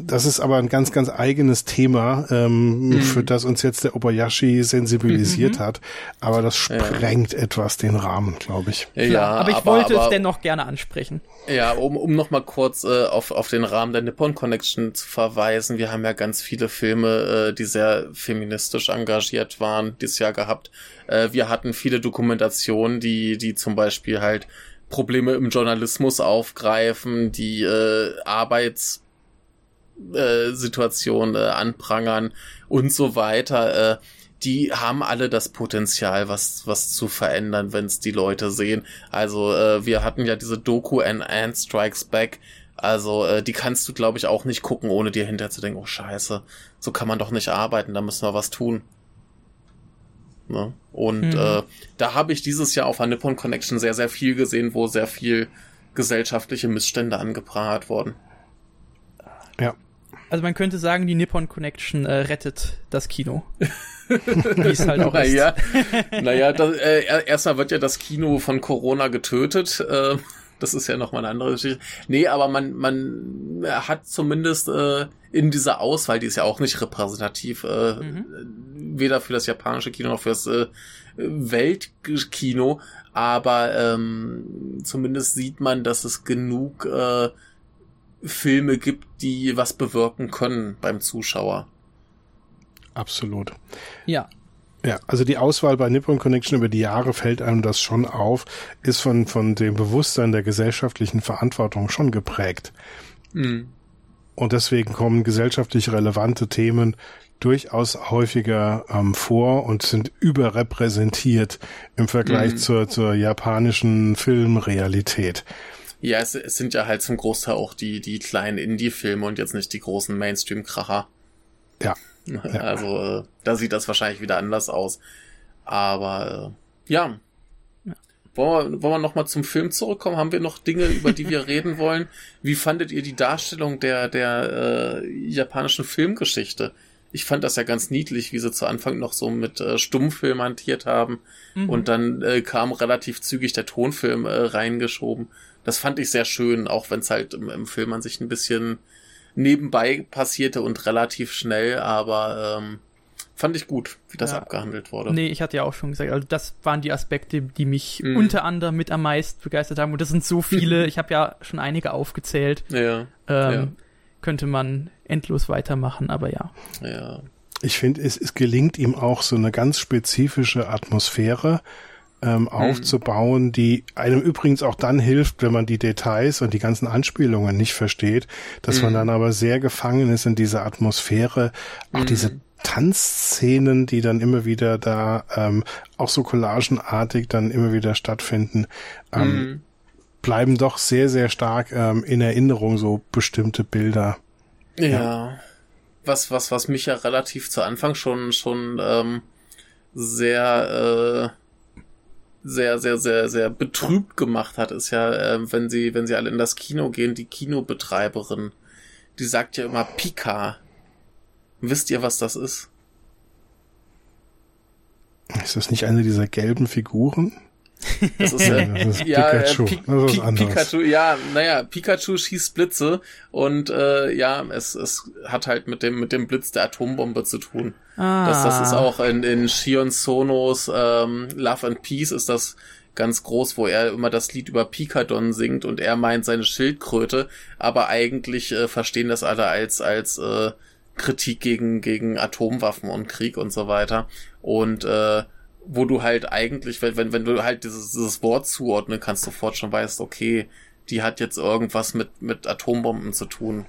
das ist aber ein ganz, ganz eigenes Thema, ähm, mhm. für das uns jetzt der Obayashi sensibilisiert mhm. hat. Aber das sprengt ja. etwas den Rahmen, glaube ich. Ja, Klar, aber ich aber, wollte aber, es dennoch gerne ansprechen. Ja, um, um nochmal kurz äh, auf, auf den Rahmen der Nippon Connection zu verweisen. Wir haben ja ganz viele Filme, äh, die sehr feministisch engagiert waren, dieses Jahr gehabt. Äh, wir hatten viele Dokumentationen, die, die zum Beispiel halt Probleme im Journalismus aufgreifen, die äh, Arbeits äh, Situation äh, anprangern und so weiter. Äh, die haben alle das Potenzial, was, was zu verändern, wenn es die Leute sehen. Also äh, wir hatten ja diese Doku and Ant Strikes Back. Also äh, die kannst du, glaube ich, auch nicht gucken, ohne dir hinterher zu denken, oh scheiße, so kann man doch nicht arbeiten, da müssen wir was tun. Ne? Und mhm. äh, da habe ich dieses Jahr auf der Nippon Connection sehr, sehr viel gesehen, wo sehr viel gesellschaftliche Missstände angeprangert wurden. Ja. Also man könnte sagen, die Nippon Connection äh, rettet das Kino. Wie es halt auch naja, ist. naja, das, äh, erstmal wird ja das Kino von Corona getötet. Äh, das ist ja nochmal eine andere Geschichte. Nee, aber man, man hat zumindest äh, in dieser Auswahl, die ist ja auch nicht repräsentativ, äh, mhm. weder für das japanische Kino noch für das äh, Weltkino, aber ähm, zumindest sieht man, dass es genug äh, Filme gibt, die was bewirken können beim Zuschauer. Absolut. Ja. Ja, also die Auswahl bei Nippon Connection über die Jahre fällt einem das schon auf, ist von, von dem Bewusstsein der gesellschaftlichen Verantwortung schon geprägt. Mhm. Und deswegen kommen gesellschaftlich relevante Themen durchaus häufiger ähm, vor und sind überrepräsentiert im Vergleich mhm. zur, zur japanischen Filmrealität. Ja, es, es sind ja halt zum Großteil auch die, die kleinen Indie-Filme und jetzt nicht die großen Mainstream-Kracher. Ja. Also, äh, da sieht das wahrscheinlich wieder anders aus. Aber, äh, ja. ja. Wollen wir, wollen wir nochmal zum Film zurückkommen? Haben wir noch Dinge, über die wir reden wollen? Wie fandet ihr die Darstellung der, der äh, japanischen Filmgeschichte? Ich fand das ja ganz niedlich, wie sie zu Anfang noch so mit äh, Stummfilm hantiert haben. Mhm. Und dann äh, kam relativ zügig der Tonfilm äh, reingeschoben. Das fand ich sehr schön, auch wenn es halt im, im, Film an sich ein bisschen nebenbei passierte und relativ schnell, aber ähm, fand ich gut, wie das ja. abgehandelt wurde. Nee, ich hatte ja auch schon gesagt, also das waren die Aspekte, die mich mhm. unter anderem mit am meisten begeistert haben. Und das sind so viele, ich habe ja schon einige aufgezählt. Ja. Ähm, ja. Könnte man endlos weitermachen, aber ja. Ja. Ich finde, es, es gelingt ihm auch so eine ganz spezifische Atmosphäre ähm, mhm. aufzubauen, die einem übrigens auch dann hilft, wenn man die Details und die ganzen Anspielungen nicht versteht, dass mhm. man dann aber sehr gefangen ist in dieser Atmosphäre, auch mhm. diese Tanzszenen, die dann immer wieder da ähm, auch so collagenartig dann immer wieder stattfinden, ähm, mhm. bleiben doch sehr, sehr stark ähm, in Erinnerung, so bestimmte Bilder. Ja. ja. Was, was, was mich ja relativ zu Anfang schon, schon ähm, sehr äh, sehr, sehr, sehr, sehr betrübt gemacht hat, ist ja, äh, wenn sie, wenn sie alle in das Kino gehen, die Kinobetreiberin, die sagt ja immer Pika. Wisst ihr, was das ist? Ist das nicht eine dieser gelben Figuren? Das ist, äh, das ist ja, Pikachu. Äh, Pi Pi Pikachu, ja, naja, Pikachu schießt Blitze und äh, ja, es, es hat halt mit dem, mit dem Blitz der Atombombe zu tun. Ah. Das, das ist auch in, in Shion Sonos ähm, Love and Peace ist das ganz groß, wo er immer das Lied über Pikadon singt und er meint seine Schildkröte, aber eigentlich äh, verstehen das alle als, als äh, Kritik gegen, gegen Atomwaffen und Krieg und so weiter. Und äh, wo du halt eigentlich, wenn, wenn, du halt dieses, dieses Wort zuordnen kannst, sofort schon weißt, okay, die hat jetzt irgendwas mit, mit Atombomben zu tun.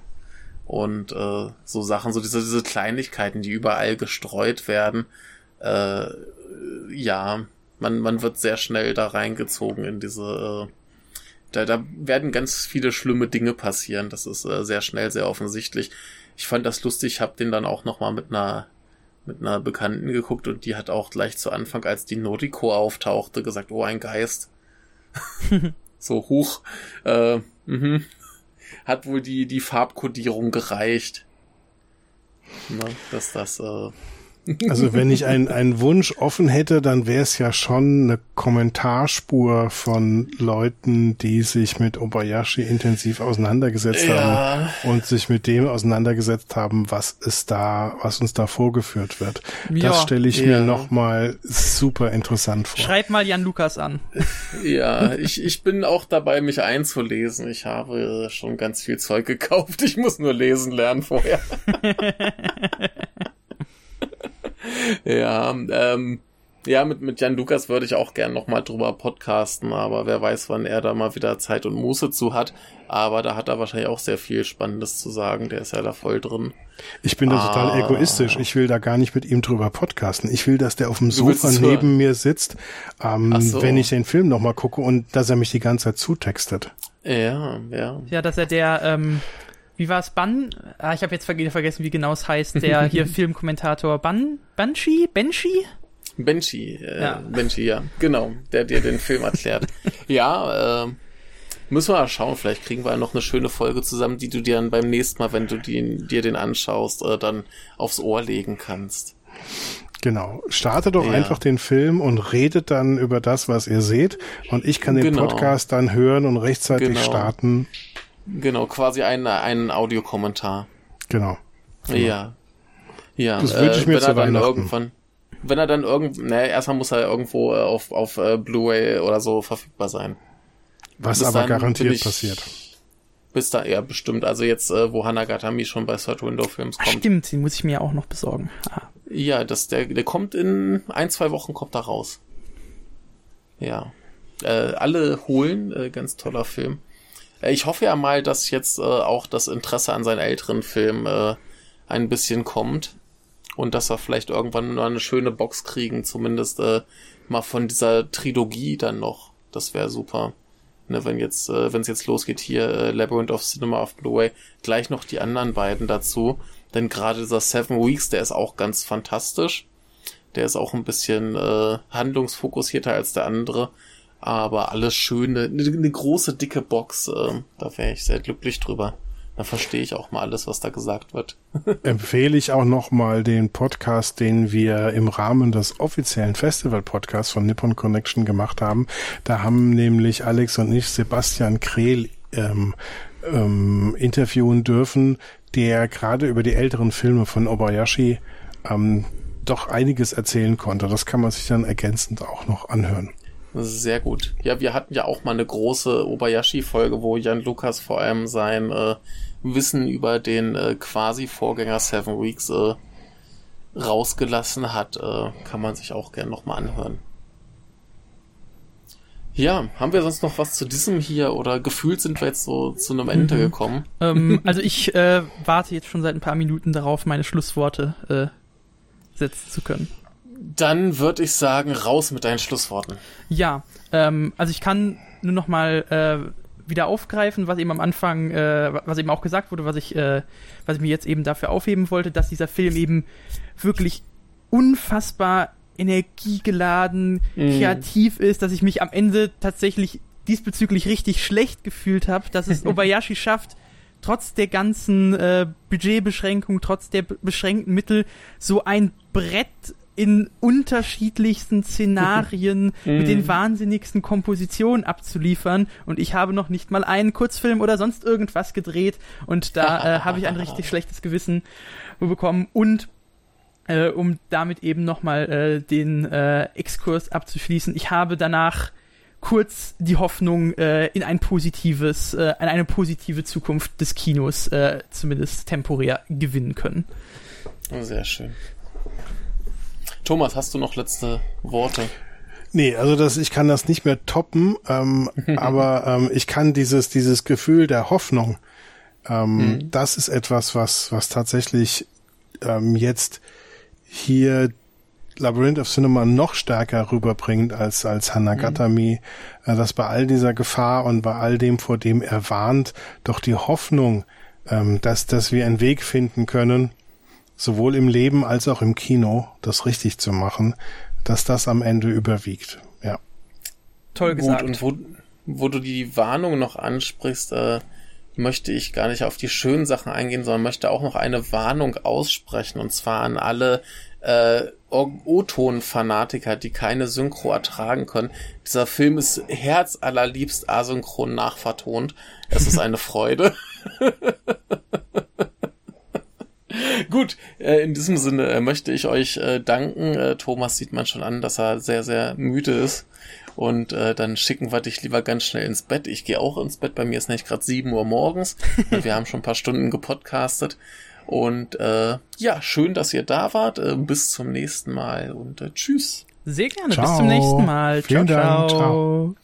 Und äh, so Sachen, so diese, diese Kleinigkeiten, die überall gestreut werden, äh, ja, man, man wird sehr schnell da reingezogen in diese, äh, da, da werden ganz viele schlimme Dinge passieren. Das ist äh, sehr schnell, sehr offensichtlich. Ich fand das lustig, hab den dann auch nochmal mit einer mit einer Bekannten geguckt und die hat auch gleich zu Anfang, als die Noriko auftauchte, gesagt, oh, ein Geist. so hoch. Äh, mh. Hat wohl die, die Farbkodierung gereicht. Ne, dass das äh, also wenn ich einen Wunsch offen hätte, dann wäre es ja schon eine Kommentarspur von Leuten, die sich mit Obayashi intensiv auseinandergesetzt ja. haben und sich mit dem auseinandergesetzt haben, was es da, was uns da vorgeführt wird. Ja. Das stelle ich ja. mir nochmal super interessant vor. Schreib mal Jan Lukas an. Ja, ich, ich bin auch dabei, mich einzulesen. Ich habe schon ganz viel Zeug gekauft. Ich muss nur lesen lernen vorher. ja, ähm, ja, mit, mit Jan Lukas würde ich auch gern nochmal drüber podcasten, aber wer weiß, wann er da mal wieder Zeit und Muße zu hat. Aber da hat er wahrscheinlich auch sehr viel Spannendes zu sagen. Der ist ja da voll drin. Ich bin da ah. total egoistisch. Ich will da gar nicht mit ihm drüber podcasten. Ich will, dass der auf dem Sofa neben mir sitzt, ähm, so. wenn ich den Film nochmal gucke und dass er mich die ganze Zeit zutextet. Ja, ja. Ja, dass er der, ähm, wie war es, Ban? Ah, ich habe jetzt vergessen, wie genau es heißt, der hier Filmkommentator Ban, Banshee? Banshee? Banshee, äh, ja. Banshee, ja, genau, der dir den Film erklärt. ja, äh, müssen wir mal schauen, vielleicht kriegen wir noch eine schöne Folge zusammen, die du dir dann beim nächsten Mal, wenn du die, dir den anschaust, äh, dann aufs Ohr legen kannst. Genau. Starte doch ja. einfach den Film und redet dann über das, was ihr seht. Und ich kann den genau. Podcast dann hören und rechtzeitig genau. starten. Genau, quasi ein, ein Audiokommentar. Genau. genau. Ja. Ja. Das wünsche ich mir äh, zu Weihnachten. Irgendwann, wenn er dann irgend, ne, erstmal muss er irgendwo äh, auf, auf uh, Blu-ray oder so verfügbar sein. Was bis aber garantiert ich, passiert. Bis da, ja, bestimmt. Also jetzt, äh, wo Hanagatami schon bei Third Window Films kommt. Ach, stimmt, den muss ich mir auch noch besorgen. Ah. Ja, das, der, der kommt in ein, zwei Wochen kommt da raus. Ja. Äh, alle holen, äh, ganz toller Film. Ich hoffe ja mal, dass jetzt äh, auch das Interesse an seinen älteren Filmen äh, ein bisschen kommt und dass wir vielleicht irgendwann mal eine schöne Box kriegen, zumindest äh, mal von dieser Trilogie dann noch. Das wäre super. Ne, wenn jetzt, äh, wenn es jetzt losgeht hier, äh, Labyrinth of Cinema of Blu-ray, gleich noch die anderen beiden dazu. Denn gerade dieser Seven Weeks, der ist auch ganz fantastisch. Der ist auch ein bisschen äh, handlungsfokussierter als der andere aber alles schöne, eine, eine große, dicke Box, äh, da wäre ich sehr glücklich drüber. Da verstehe ich auch mal alles, was da gesagt wird. Empfehle ich auch nochmal den Podcast, den wir im Rahmen des offiziellen Festival-Podcasts von Nippon Connection gemacht haben. Da haben nämlich Alex und ich Sebastian Krehl ähm, ähm, interviewen dürfen, der gerade über die älteren Filme von Obayashi ähm, doch einiges erzählen konnte. Das kann man sich dann ergänzend auch noch anhören. Sehr gut. Ja, wir hatten ja auch mal eine große Obayashi-Folge, wo Jan Lukas vor allem sein äh, Wissen über den äh, quasi Vorgänger Seven Weeks äh, rausgelassen hat. Äh, kann man sich auch gerne nochmal anhören. Ja, haben wir sonst noch was zu diesem hier oder gefühlt sind wir jetzt so zu einem Ende mhm. gekommen? Ähm, also ich äh, warte jetzt schon seit ein paar Minuten darauf, meine Schlussworte äh, setzen zu können. Dann würde ich sagen, raus mit deinen Schlussworten. Ja, ähm, also ich kann nur noch mal äh, wieder aufgreifen, was eben am Anfang, äh, was eben auch gesagt wurde, was ich, äh, was ich mir jetzt eben dafür aufheben wollte, dass dieser Film eben wirklich unfassbar energiegeladen, mm. kreativ ist, dass ich mich am Ende tatsächlich diesbezüglich richtig schlecht gefühlt habe, dass es Obayashi schafft, trotz der ganzen äh, Budgetbeschränkung, trotz der beschränkten Mittel, so ein Brett in unterschiedlichsten Szenarien mit den mhm. wahnsinnigsten Kompositionen abzuliefern und ich habe noch nicht mal einen Kurzfilm oder sonst irgendwas gedreht und da äh, habe ich ein richtig schlechtes Gewissen bekommen und äh, um damit eben nochmal äh, den äh, Exkurs abzuschließen, ich habe danach kurz die Hoffnung äh, in ein positives, äh, in eine positive Zukunft des Kinos äh, zumindest temporär gewinnen können. Sehr schön. Thomas, hast du noch letzte Worte? Nee, also das, ich kann das nicht mehr toppen, ähm, aber ähm, ich kann dieses, dieses Gefühl der Hoffnung, ähm, mhm. das ist etwas, was, was tatsächlich ähm, jetzt hier Labyrinth of Cinema noch stärker rüberbringt als, als Hanagatami, mhm. äh, dass bei all dieser Gefahr und bei all dem, vor dem er warnt, doch die Hoffnung, ähm, dass, dass wir einen Weg finden können, sowohl im Leben als auch im Kino, das richtig zu machen, dass das am Ende überwiegt. Ja. Toll gesagt. Gut, und wo, wo du die Warnung noch ansprichst, äh, möchte ich gar nicht auf die schönen Sachen eingehen, sondern möchte auch noch eine Warnung aussprechen und zwar an alle äh, O-Ton-Fanatiker, die keine Synchro ertragen können. Dieser Film ist herzallerliebst asynchron nachvertont. Es ist eine Freude. Gut, äh, in diesem Sinne äh, möchte ich euch äh, danken. Thomas sieht man schon an, dass er sehr, sehr müde ist. Und äh, dann schicken wir dich lieber ganz schnell ins Bett. Ich gehe auch ins Bett. Bei mir ist nicht gerade 7 Uhr morgens. wir haben schon ein paar Stunden gepodcastet. Und äh, ja, schön, dass ihr da wart. Äh, bis zum nächsten Mal und äh, tschüss. Sehr gerne. Ciao. Bis zum nächsten Mal. Vielen ciao, Dank. ciao.